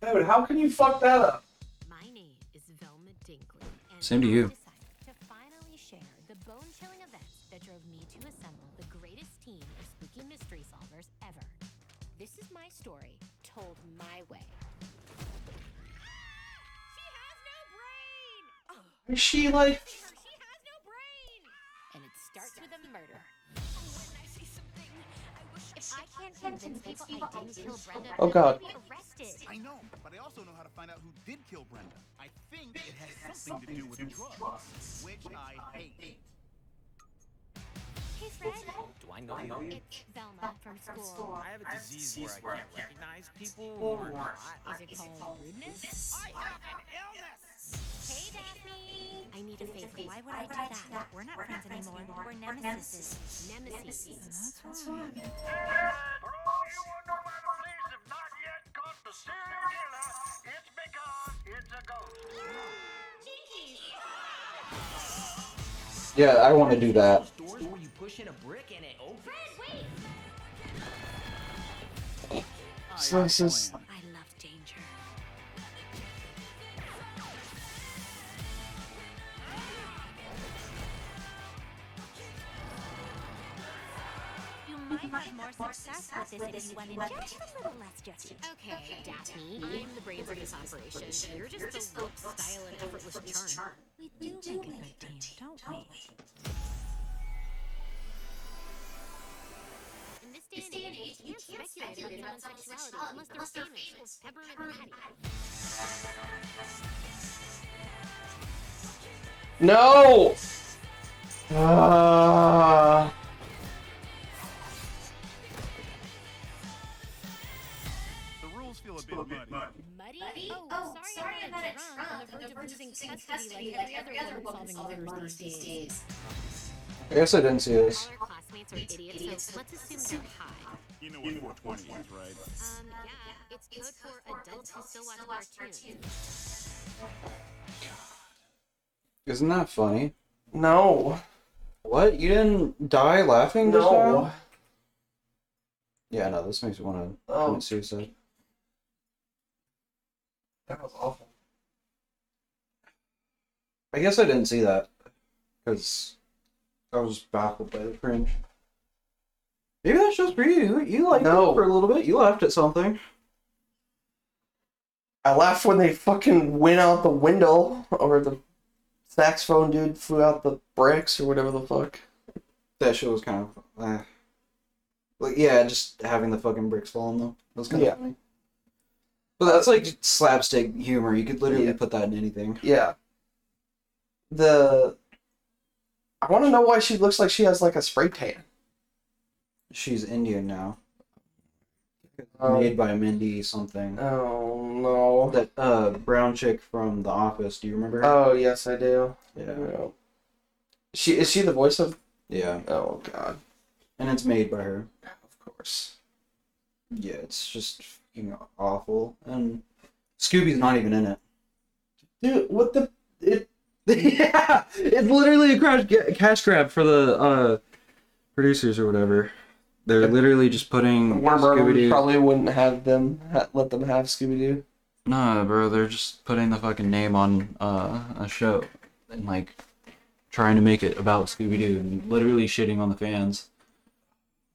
Dude, how can you fuck that up? My name is Velma Dinkley. Same to you. Story told my way. She has no brain. Oh, Is she like? she has no brain. And it starts with a murder. If I can't convince people I oh, didn't kill Brenda, Oh, God. Arrested. I know, but I also know how to find out who did kill Brenda. I think it has something to do with drugs, which I hate. Hey, Fred. Do I know you? It's Velma from school. I have a disease where I can't recognize people or not. Is it called rudeness? I have an illness! Hey, Daphne. I need a favor. Why would I do that? We're not friends anymore. We're nemesis. Nemesis. For all you anomalies have not yet caught the serial killer, it's because it's a ghost. Yeah, I want to do that. Stores where you push in a brick and it opens. So this is. I love danger. You might have more success with this if you went in just a little less just. Okay, Daphne, I'm the brains of this operation. You're just the look, style, and effortless charm. We do make a good team, don't we? You can't speculate about someone's sexuality unless they're famous or peppermint patty. No. Ah. The rules feel a bit muddy. Muddy? Oh, sorry, I'm not drunk on the verge of losing custody like every other woman solving murders these days. I guess I didn't see this. All our classmates are idiots, so let's assume they're high. You know what 420 is, right? Um, yeah, it's code for adults who still watch cartoons. Isn't that funny? No. What? You didn't die laughing just now? No. Yeah, no, this makes me want to Oh. commit suicide. That was awful. I guess I didn't see that because I was baffled by the cringe. Maybe that's just for you. You liked No. it for a little bit. You laughed at something. I laughed when they fucking went out the window, or the saxophone dude flew out the bricks, or whatever the fuck. That shit was kind of, eh. like, yeah, just having the fucking bricks fall on them That was kind of funny. But that's like slapstick humor. You could literally Yeah. put that in anything. Yeah. The. I want to know why she looks like she has like a spray tan. She's Indian now. Oh. Made by Mindy something. Oh no. That uh brown chick from The Office. Do you remember? her? Oh yes, I do. yeah. Yeah. She is she the voice of? Yeah. Oh god. And it's made by her. Of course. Yeah, it's just fucking awful. And Scooby's not even in it. Dude, what the? It. yeah, it's literally a crash, cash grab for the uh, producers or whatever. They're literally just putting Warner Brothers Scooby-Doo. probably wouldn't have them ha- let them have Scooby Doo. Nah, bro, they're just putting the fucking name on uh, a show and like trying to make it about Scooby Doo and literally shitting on the fans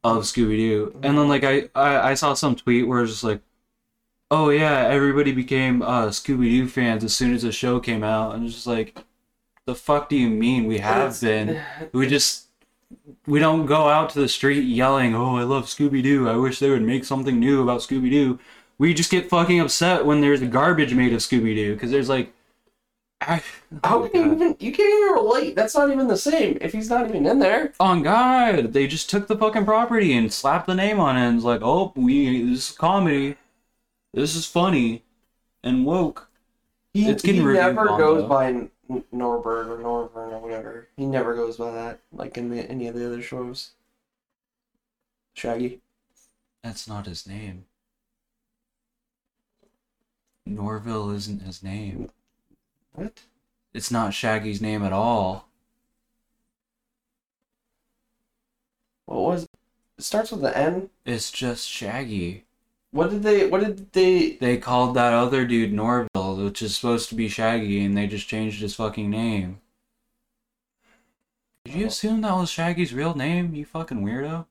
of Scooby Doo. And then like I, I I saw some tweet where it's just like, oh yeah, everybody became uh Scooby Doo fans as soon as the show came out, and it's just like, the fuck do you mean we have been? We just we don't go out to the street yelling, "Oh, I love Scooby Doo. I wish they would make something new about Scooby Doo." We just get fucking upset when there's garbage made of Scooby Doo because there's like I, oh How oh, can you even? You can't even relate. That's not even the same. If he's not even in there. On God, they just took the fucking property and slapped the name on it. And it's like, oh, we this is comedy. This is funny and woke. He, It's getting he never goes though. by Norbert or Norvern or whatever. He never goes by that, like in the, any of the other shows. Shaggy. That's not his name. Norville isn't his name. What? It's not Shaggy's name at all. What was? It starts with an N. It's just Shaggy. What did they? What did they? They called that other dude Norville, which is supposed to be Shaggy, and they just changed his fucking name. Did you assume that was Shaggy's real name, you fucking weirdo?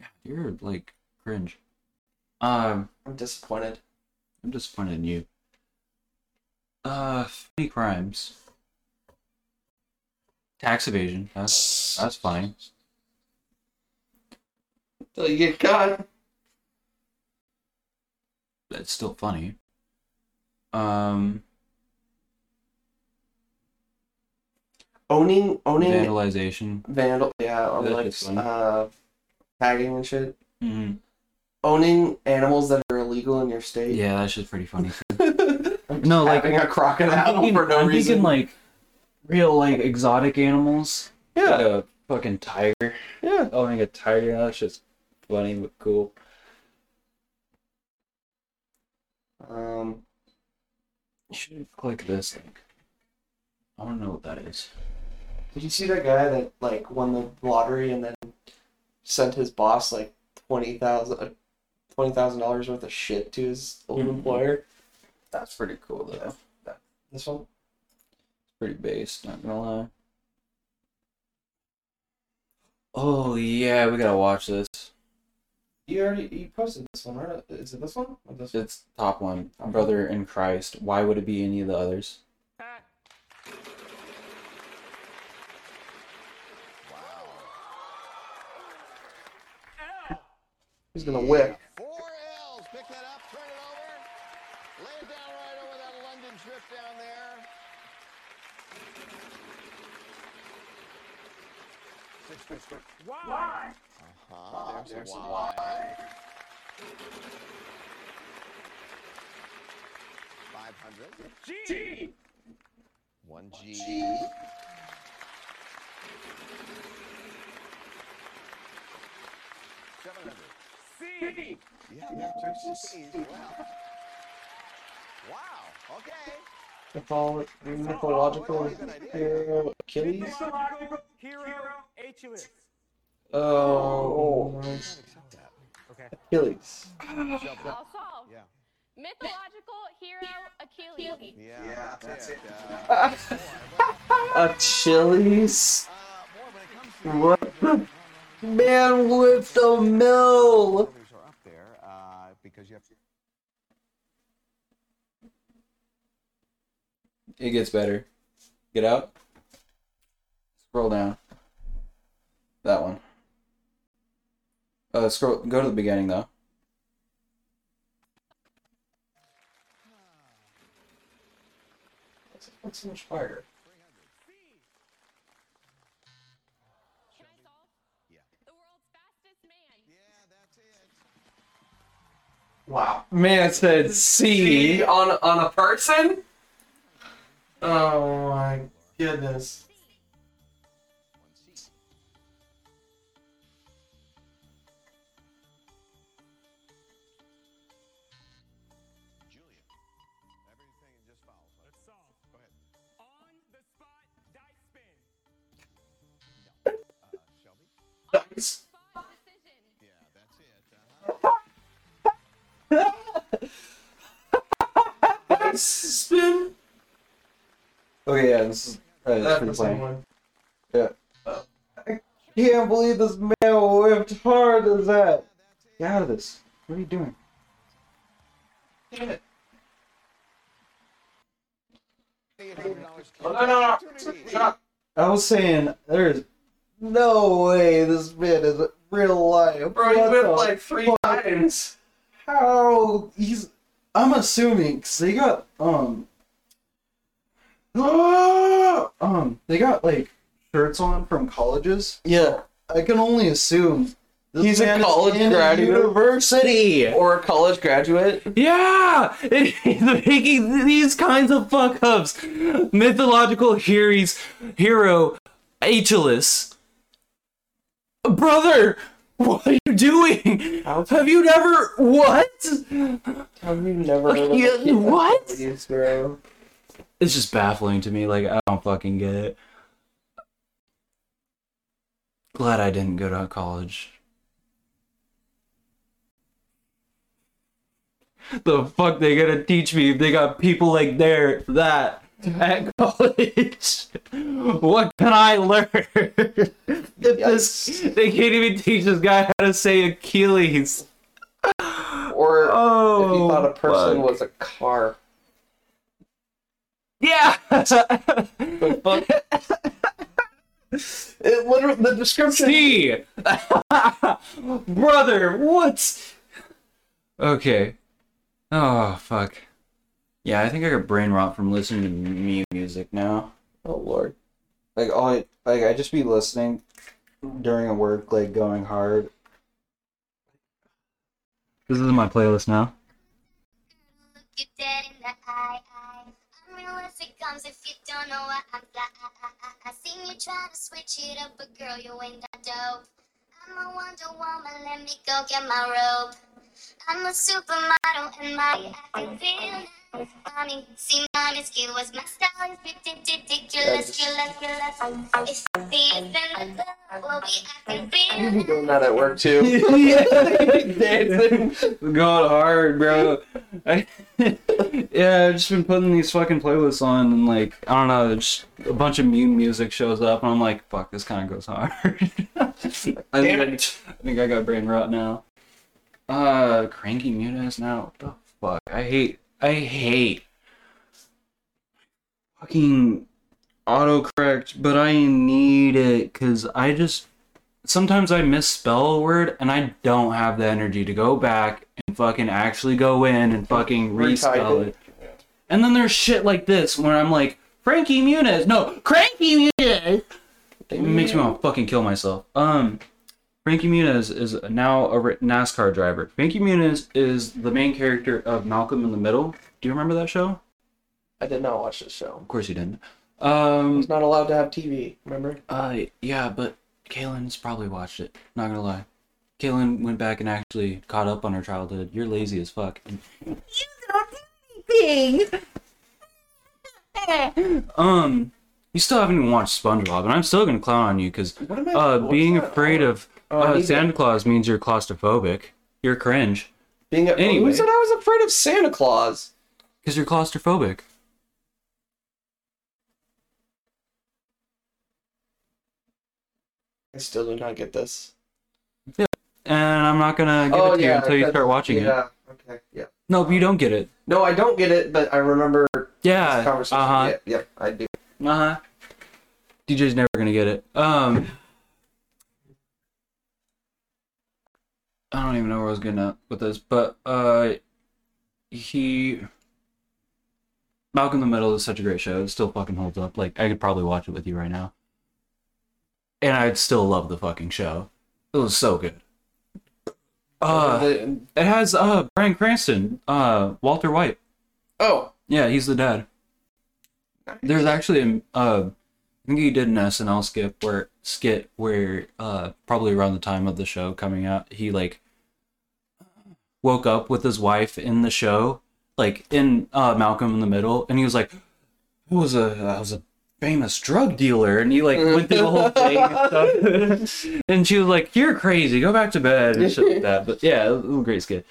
God, you're like cringe. Um, I'm disappointed. I'm disappointed in you. Uh, funny crimes. Tax evasion. That's that's funny. Till you get caught. That's still funny. Um, Owning, owning vandalization. vandal. Yeah, or That like funny. uh, tagging and shit. hmm Owning animals that are illegal in your state. Yeah, that's just pretty funny. No, like- having a crocodile I'm thinking, for no I'm reason. thinking like real like exotic animals. Like yeah, a fucking tiger. yeah. Owning a tiger, that's just funny but cool. Um, You should click this link. I don't know what that is. did you see that guy that like won the lottery and then sent his boss like twenty thousand, twenty thousand dollars worth of shit to his old Mhm. employer? That's pretty cool though. This one. Pretty based, not gonna lie. Oh yeah, we gotta watch this. You already you posted this one, right? Is it this one? Or this one? It's top one. A brother in Christ. Why would it be any of the others? He's gonna whip. Four L's. Pick that up, turn it over. Lay it down right over that London trip down there. Six, six, six. Why? Uh-huh. There's, a Y. Five hundred. G. One G. Seven hundred. C. Yeah, there are two C's. Wow. Wow. Okay. Mytholo- mythological hero Achilles. Mythological hero Achilles. Oh. Okay. Achilles. Yeah. Mythological hero Achilles. Yeah, that's, it. Uh, Achilles. What the man with the mill? It gets better. Get out. Scroll down. That one. Uh, scroll. Go to the beginning though. What's so much harder? Can I solve? Yeah. The world's fastest man. It. Wow. Man said C on on a person. Oh my goodness. Nice. Yeah, that's it. Uh-huh. Spin. Okay, yeah, this is. Uh, That's pretty the same funny. one. Yeah. I can't believe this man whipped hard as that. Get out of this. What are you doing? Damn it. $800 No, no, no, no. Shut up. I was saying there's no way this man is real life. Bro, he What whipped the like three fuck? times. How he's? I'm assuming because they got um um, they got like shirts on from colleges. Yeah. I can only assume this He's a man is college in graduate. university. Or a college graduate. Yeah, it, making these kinds of fuck ups. Mythological heroes, hero, Aeschylus. Brother, what are you doing? How- Have you never what? Have you never heard of Yeah, a kid what? Please, bro. It's just baffling to me. Like I don't fucking get it. Glad I didn't go to college. The fuck they gonna teach me if they got people like there that at college? What can I learn? if this, they can't even teach this guy how to say Achilles. Or Oh, if you thought a person fuck. was a car. Yeah. It literally the description. See, brother, what? Okay. Oh fuck. Yeah, I think I got brain rot from listening to me music now. Oh lord. Like all, I, like I just be listening during a work, like going hard. This is my playlist now. Look you dead in the eye, eye. Unrealistic comes if you don't know what I'm fly. I seen you try to switch it up, but girl, you ain't that dope. I'm a Wonder Woman, let me go get my robe. I'm a supermodel and my acting feel nice. Mommy, see mommy skill was my style is ridiculous, ridiculous, ridiculous. If we in the club, we'll be acting You real be doing that at work too. Dancing. Going hard, bro. I, yeah, I've just been putting these fucking playlists on, and like, I don't know, just a bunch of mute music shows up, and I'm like, fuck, this kind of goes hard. I, think I, I think I got brain rot now. Uh, cranky mute ass now. What the fuck? I hate, I hate fucking autocorrect, but I need it because I just sometimes I misspell a word and I don't have the energy to go back and fucking actually go in and fucking respell it. And then there's shit like this where I'm like, Frankie Muniz, no, Cranky Muniz. It makes me want to fucking kill myself. Um, Frankie Muniz is now a NASCAR driver. Frankie Muniz is the main character of Malcolm in the Middle. Do you remember that show? I did not watch this show. Of course you didn't. I Um, was not allowed to have TV. Remember? uh, yeah, but Kaylin's probably watched it. Not gonna lie. Kaylin went back and actually caught up on her childhood. You're lazy as fuck. You don't do anything. um, you still haven't even watched SpongeBob, and I'm still gonna clown on you because What am I? uh, being afraid of Oh, uh, Santa to- Claus means you're claustrophobic. You're cringe Being a, Anyway. Who said I was afraid of Santa Claus? because you're claustrophobic. I still do not get this. Yeah, And I'm not gonna give it to you until you start watching it. Yeah. Okay. Yeah. No, you don't get it. No, I don't get it, but I remember this Yeah. conversation. Uh huh. Yep, yep, I do. Uh huh. DJ's never gonna get it. Um, I don't even know where I was getting at with this, but uh, he Malcolm in the Middle is such a great show. It still fucking holds up. Like I could probably watch it with you right now, and I'd still love the fucking show. It was so good. Uh, it has uh Bryan Cranston, uh Walter White. oh, Yeah, he's the dad. There's actually a, uh, I think he did an SNL skit where skit where uh probably around the time of the show coming out, he like woke up with his wife in the show, like in uh Malcolm in the Middle, and he was like, "I was a I was a famous drug dealer," and he like went through the whole thing and stuff. and she was like, "You're crazy. Go back to bed," and shit like that. But yeah, it was a great skit.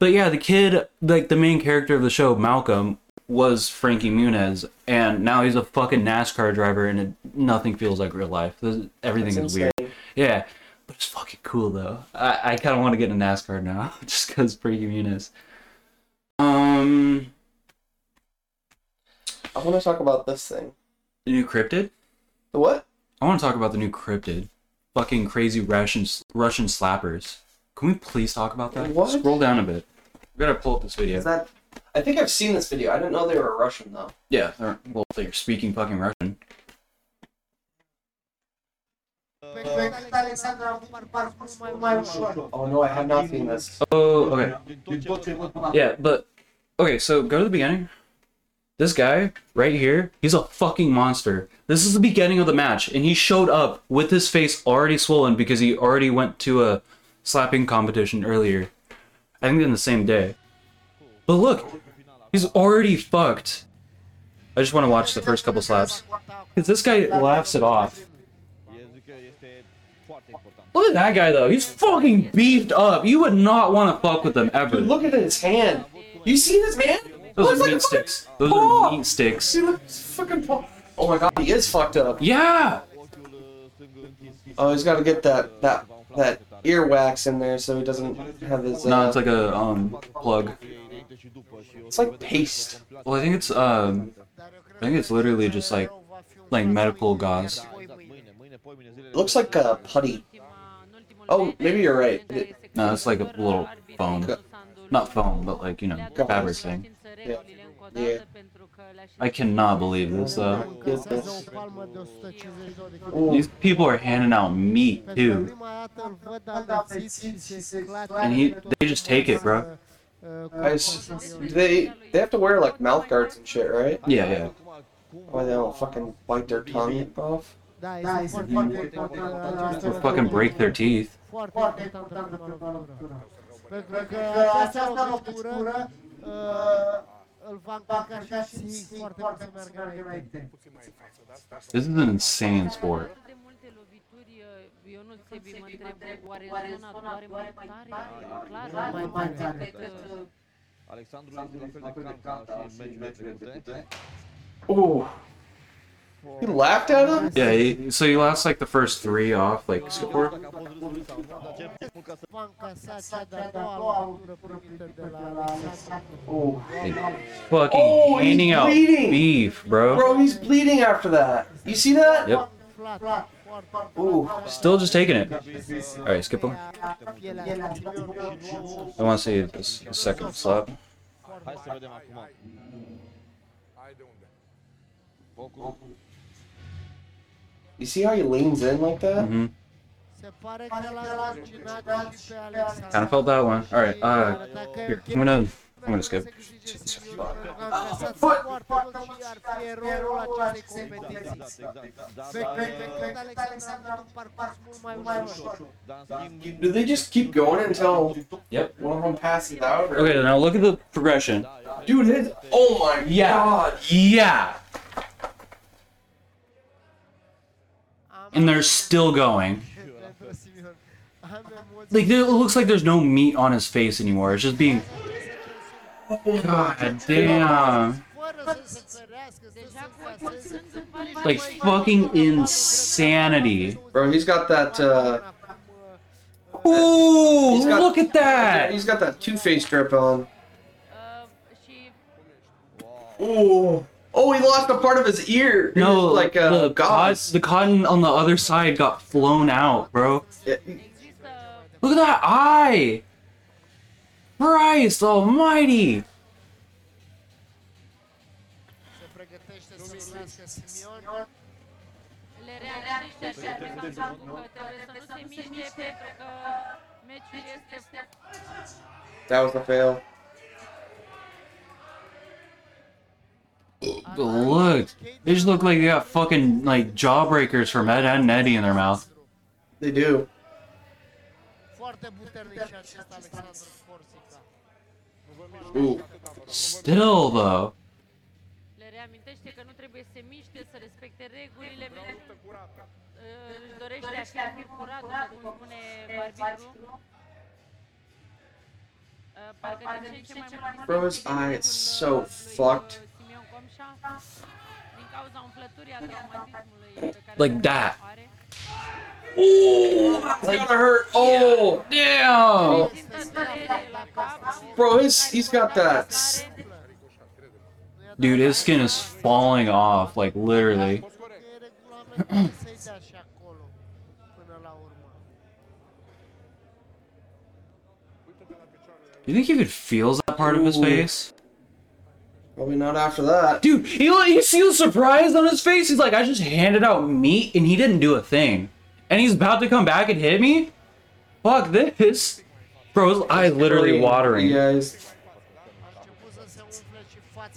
But yeah, the kid, like the main character of the show, Malcolm, was Frankie Muniz, and now he's a fucking NASCAR driver, and it, nothing feels like real life. This- Everything That's is weird. Yeah, but it's fucking cool though. I, I kind of want to get a NASCAR now, just because Frankie Muniz. Um, I want to talk about this thing. the new cryptid. The what? I want to talk about the new cryptid. Fucking crazy Russian Russian slappers. Can we please talk about that? What? Scroll down a bit. We gotta pull up this video. Is that I think I've seen this video. I didn't know they were Russian though. Yeah, they're, well, they're speaking fucking Russian. Oh no, I have not seen this. Oh, okay. Yeah, but okay, so go to the beginning. This guy right here, he's a fucking monster. This is the beginning of the match, and he showed up with his face already swollen because he already went to a slapping competition earlier. I think in the same day. But look, he's already fucked. I just want to watch the first couple slaps. Because this guy laughs it off. Look at that guy though. He's fucking beefed up. You would not want to fuck with him ever. Dude, look at his hand. You see this man? Those are meat fucking sticks. Those paw. are meat sticks. See, look, fucking paw. Oh my god, he is fucked up. Yeah. Oh, he's got to get that that that ear wax in there so he doesn't have his. Uh, No, it's like a um plug. It's like paste. Well, I think it's um, I think it's literally just like like medical gauze. It looks like a putty. Oh, maybe you're right. It- No, it's like a little foam. Not foam, but like you know, fabric thing. yeah. Yeah. I cannot believe this though. Goodness. These people are handing out meat too, and he they just take it, bro. I s- they they have to wear like mouth guards and shit, right? Yeah, yeah. Why they don't fucking bite their tongue off? Or fucking break their teeth. Pentru că această lovitură uh, îl va încurca și psihic foarte mult să meargă înainte. This is an insane sport. de multe lovituri, uh, eu nu Sebi, mă întreb, oare zona doare mai tare? Clar, Mai mai tare. decât Alexandru este la fel de calm ca și meciurile trecute. Oh. He laughed at him? Yeah, he, so he lost like the first three off, like ah. score. Va încasa cea de-a doua lovitură primită de la Alexandru. Fucking Oh, he's handing out bleeding. beef, bro. Bro, he's bleeding after that. You see that? Yep. Flat, Ooh. Still just taking it. All right, skip him. pielea simion și nou. I want to see this second slap. Hai să vedem acum. Focul. You see how he leans in like that? hmm Se pare că l-a urginat și pe Alexandru. Kind of felt that one. All right. Uh, here, I'm gonna I'm gonna skip. A încasat foarte mult și ar fi eroul acestei competiții. Pe când Alexandru a avut un parcurs mult mai ușor. Dar în schimb, Do they just keep going until Yep. one of them passes out? Or? Okay, now look at the progression. Dude, his oh my Yeah. god. Yeah. And they're still going. Pentru Simion. Am emoții. Like it looks like there's no meat on his face anymore. It's just being. God damn. Fără să se ferească, să se încaseze. Like fucking insanity. Bro, he's got that uh Ooh, got- look at that. he's got that two-face drip on. uh, și Oh. Oh, he lost a part of his ear. No, like uh, the, cot- gauze. the cotton on the other side got flown out, bro. Yeah, Look at that eye. Christ Almighty. Se pregătește să lovească Simion. le reamintește așa pe faptul că trebuie să nu se miște pentru că meciul este that was a fail. But look, they just look like they got fucking like jawbreakers from Ed, Edd n Eddy in their mouth. They do. Ooh. Still though. le reamintește că nu trebuie să se miște, să respecte regulile. Uh, Își dorește a fi a curat, cum spune arbitru. Uh, Parcă din ce în ce mai mult Bro, his eye is so fucked. Simion Comșa, din cauza umflăturii a traumatismului pe care Like that. Are. Ooh, that's gonna hurt. Oh, damn. Simtă durere la cap, Bro, his he's got that. Dude, his skin is falling off, like literally. Regulamentul să-i dea și acolo, până la urmă. You think he even feels that part of his face? Probably not after that. Dude, he you see the surprise on his face. He's like, I just handed out meat and he didn't do a thing, and he's about to come back and hit me. Fuck this, bro. His eyes literally watering. Guys.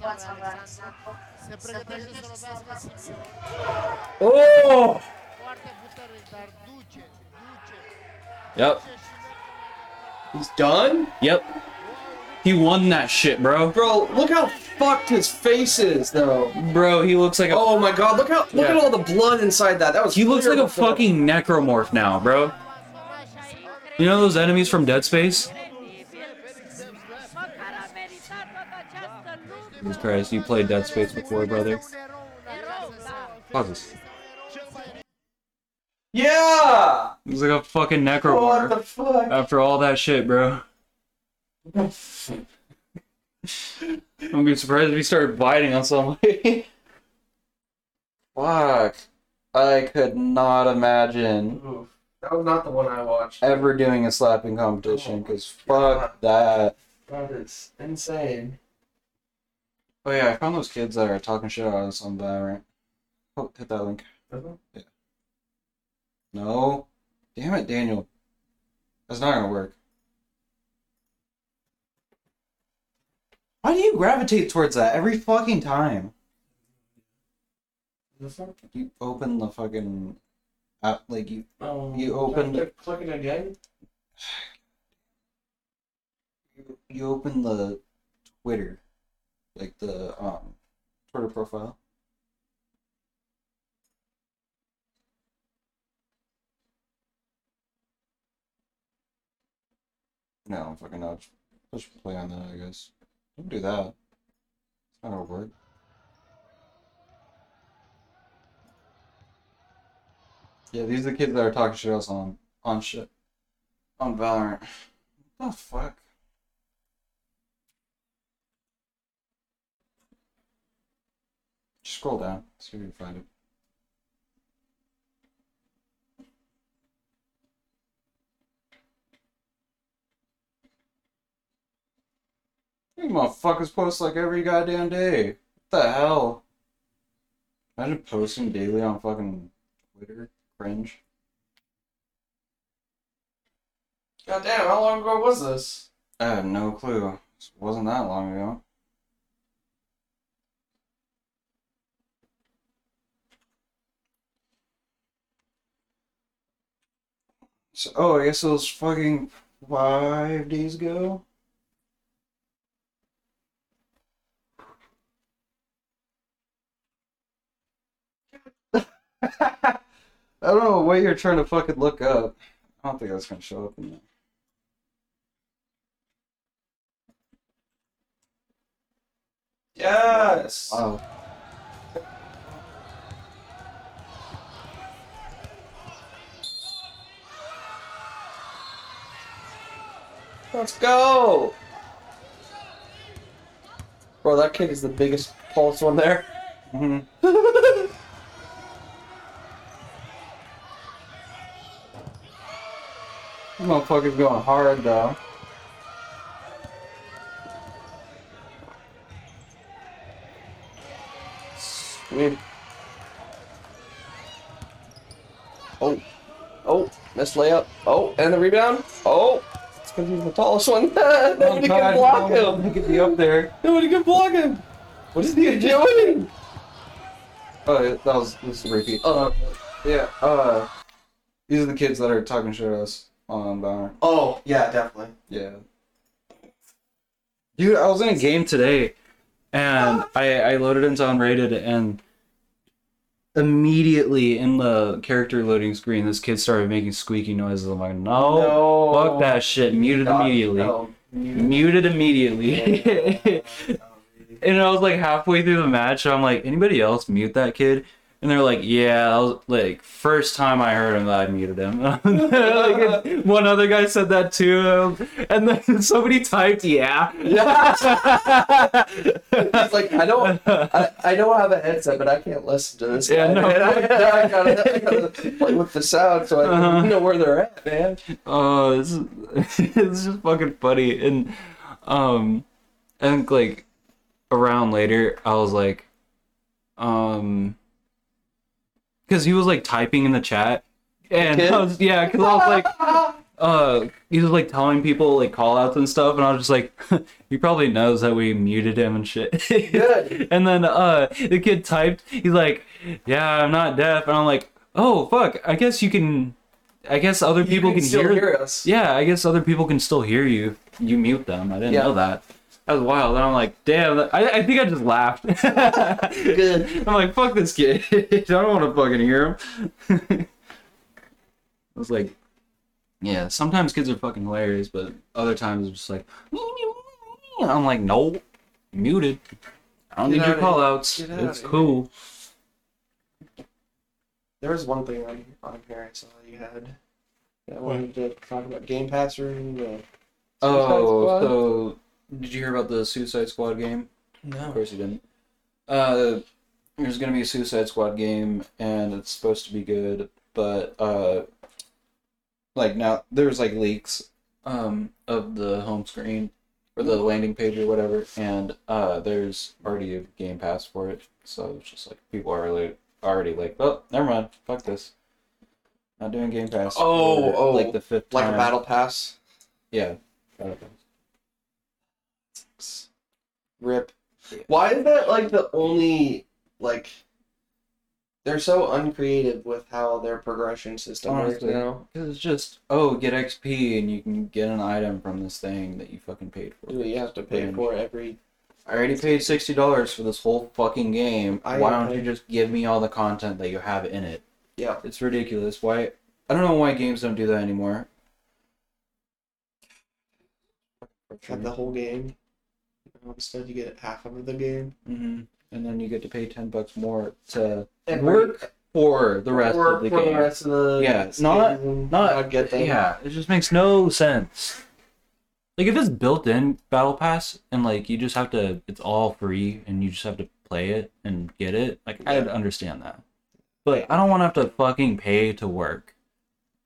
fața lui Alexandru. Se pregătește să lovească Simion. Oh. Foarte puternic, dar duce, duce. Yep. He's done? Yep. He won that shit, bro. Bro, look how fucked his face is, though. Bro, he looks like a. Oh my god, look how look Yeah. at all the blood inside that. That was He looks like a before. fucking necromorph now, bro. You know those enemies from Dead Space? Jesus Christ, you played Dead Space before, brother. Pause this. Yeah! He's like a fucking What necromorph. the fuck? After all that shit, bro. I'm gonna be surprised if he started biting on somebody. Fuck. I could not imagine Oof. That was not the one I watched. ever doing a slapping competition, oh because fuck that. That is insane. Oh yeah, I found those kids that are talking shit about us on Valorant. Oh, hit that link. Yeah. No. Damn it, Daniel. That's not gonna work. Why do you gravitate towards that every fucking time? You open the fucking app, like you Um, You open. have to Click again. you, you open the Twitter, like the um Twitter profile. No, I'm fucking not. Push play on that, I guess. Don't do that. It's not gonna work. Yeah, these are the kids that are talking shit else on on shit on Valorant. What the fuck? Just scroll down. See if you can find it. These motherfuckers post like every goddamn day. What the hell? Imagine posting daily on fucking Twitter. Cringe. God damn, how long ago was this? I have no clue. This wasn't that long ago. So, oh, I guess it was fucking five days ago. I don't know what you're trying to fucking look up. I don't think that's gonna show up in there. Yes! Wow. Let's go! Bro, that kid is the biggest pulse one there. Mm-hmm. hmm Motherfucker's going hard though. Sweet. Oh. Oh, missed layup. Oh, and the rebound. Oh, it's because he's the tallest one. Nobody can block him. He could be up there. Nobody can block him. What is he doing? Oh, yeah, that was this is a repeat. Uh, yeah. Uh, these are the kids that are talking shit at us Um, on Valorant. Oh, yeah, definitely. Yeah. Dude, I was in a game today, and I I loaded into unrated, and immediately in the character loading screen, this kid started making squeaky noises. I'm like, no, No. fuck that shit. Muted God, immediately. no. Muted immediately. and I was like halfway through the match, I'm like, anybody else mute that kid? And they're like, yeah, I was like, first time I heard him, I muted him. like, one other guy said that too, and then somebody typed, yeah. Yeah. He's like, I don't, I, I don't have a headset, but I can't listen to this. Yeah, guy, no. I, I, gotta, I gotta play with the sound so I Uh-huh. know where they're at, man. Oh, this is, it's just fucking funny, and um, and like, around later, I was like, um, because he was like typing in the chat, and? I was yeah, because I was like, uh, he was like telling people like call outs and stuff, and I was just like, he probably knows that we muted him and shit. Good. and then uh, the kid typed, he's like, yeah, I'm not deaf, and I'm like, oh fuck, I guess you can. I guess other You people can can, still hear, hear us. Yeah, I guess other people can still hear you. You mute them. I didn't Yeah. know that. That was wild. And I'm like, damn. I, I think I just laughed. Good. I'm like, fuck this kid. I don't want to fucking hear him. I was like, yeah. Sometimes kids are fucking hilarious, but other times it's just like, I'm like, no, muted. I don't Get need your call outs. It's here. cool. There was one thing on, on here I saw you had. I wanted to talk about Game Pass or the Oh, so did you hear about the Suicide Squad game? No. Of course you didn't. Uh, there's gonna be a Suicide Squad game, and it's supposed to be good, but uh, like now there's like leaks, um, of the home screen or the landing page or whatever, and uh, there's already a Game Pass for it, so it's just like people are like already like, oh, never mind, fuck this, not doing Game Pass. Oh, for, oh, like the fifth like a battle pass. Yeah. Battle Pass. Rip. Why is that like the only like? They're so uncreative with how their progression system works Honestly, now. 'cause it's just oh, get XP and you can get an item from this thing that you fucking paid for. Do you have to pay for every? I already paid sixty dollars for this whole fucking game. I why don't you just give me all the content that you have in it? Yeah. It's ridiculous. Why? I don't know why games don't do that anymore. Have the whole game. Instead, you get half of the game. hmm And then you get to pay ten bucks more to Every- work for the rest of the for game. the rest of the yeah, not season. not I get that. Yeah, it just makes no sense. Like if it's built in Battle Pass and like you just have to, it's all free and you just have to play it and get it. Like I'd understand that, but I don't want to have to fucking pay to work.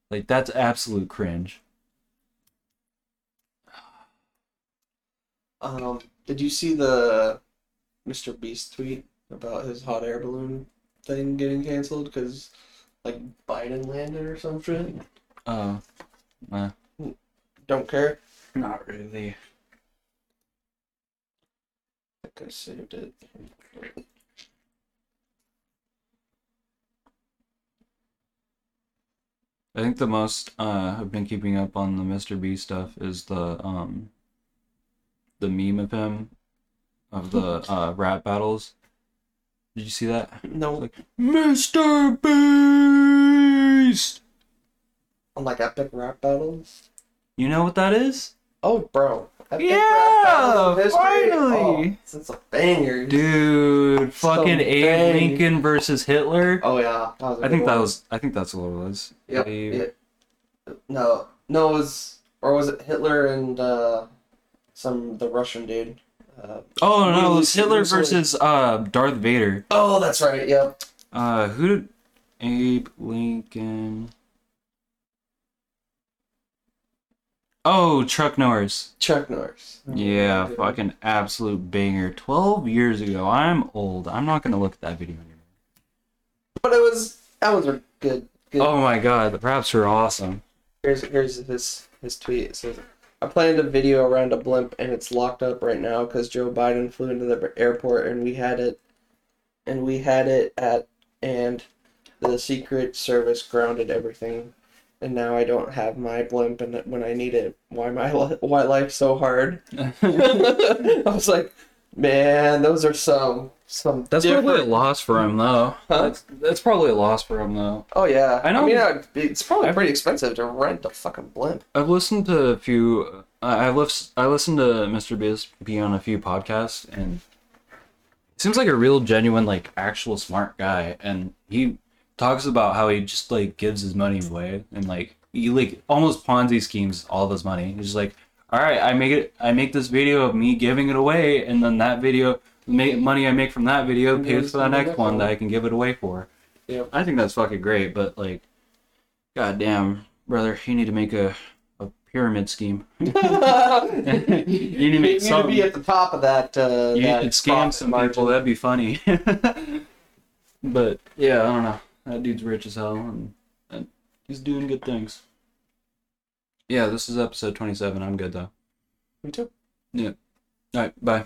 Like that's absolute cringe. Um, did you see the Mr. Beast tweet about his hot air balloon thing getting canceled because like Biden landed or some shit? Uh, uh Don't care. not really. I think I saved it. I think the most uh I've been keeping up on the Mr. B stuff is the um the meme of him of the uh rap battles. Did you see that? No, Like Mr. Beast. on like epic rap battles. You know what that is? Oh, bro. Epic Yeah, finally. Oh, it's a banger. Dude, fucking So Abe. Lincoln versus Hitler. Oh yeah, that was a I think good that was I think that's what it was. Yep. Abe- it- no, no, it was or was it Hitler and uh, some the Russian dude? Uh, Oh no, it was Hitler versus uh Darth Vader. Oh, that's right. Yep. Uh who did Abe Lincoln Oh, Chuck Norris. Chuck Norris. Yeah, fucking absolute banger. 12 years ago. I'm old. I'm not to look at that video anymore. But it was that was a good. good. Oh my god, the props were awesome. Here's here's his his tweet. It says, "I planned a video around a blimp and it's locked up right now because Joe Biden flew into the airport and we had it, and we had it at and the Secret Service grounded everything, and now I don't have my blimp and when I need it, why my li- why life so hard?" I was like, man, those are some some. That's probably a loss for him though. Huh? That's, that's probably a loss for him though. Oh yeah, I know- I mean, be- it's probably pretty expensive to rent a fucking blimp. I've listened to a few. Uh, I I've lis- I listened to Mr. Beast be on a few podcasts, and he seems like a real genuine, like actual smart guy. And he talks about how he just like gives his money away, and like he like almost Ponzi schemes all of his money. He's just like, all right, I make it. I make this video of me giving it away, and then that video, money I make from that video Mhm, pays for the next one that I can give it away for. Yeah. I think that's fucking great, but like, goddamn, brother, you need to make a a pyramid scheme. you need to You make need to be at the top of that. Uh, You that could scam some margin. people. That'd be funny. but yeah, I don't know. That dude's rich as hell, and, and he's doing good things. Yeah, this is episode twenty-seven. I'm good though. Me too. Yeah. All right. Bye.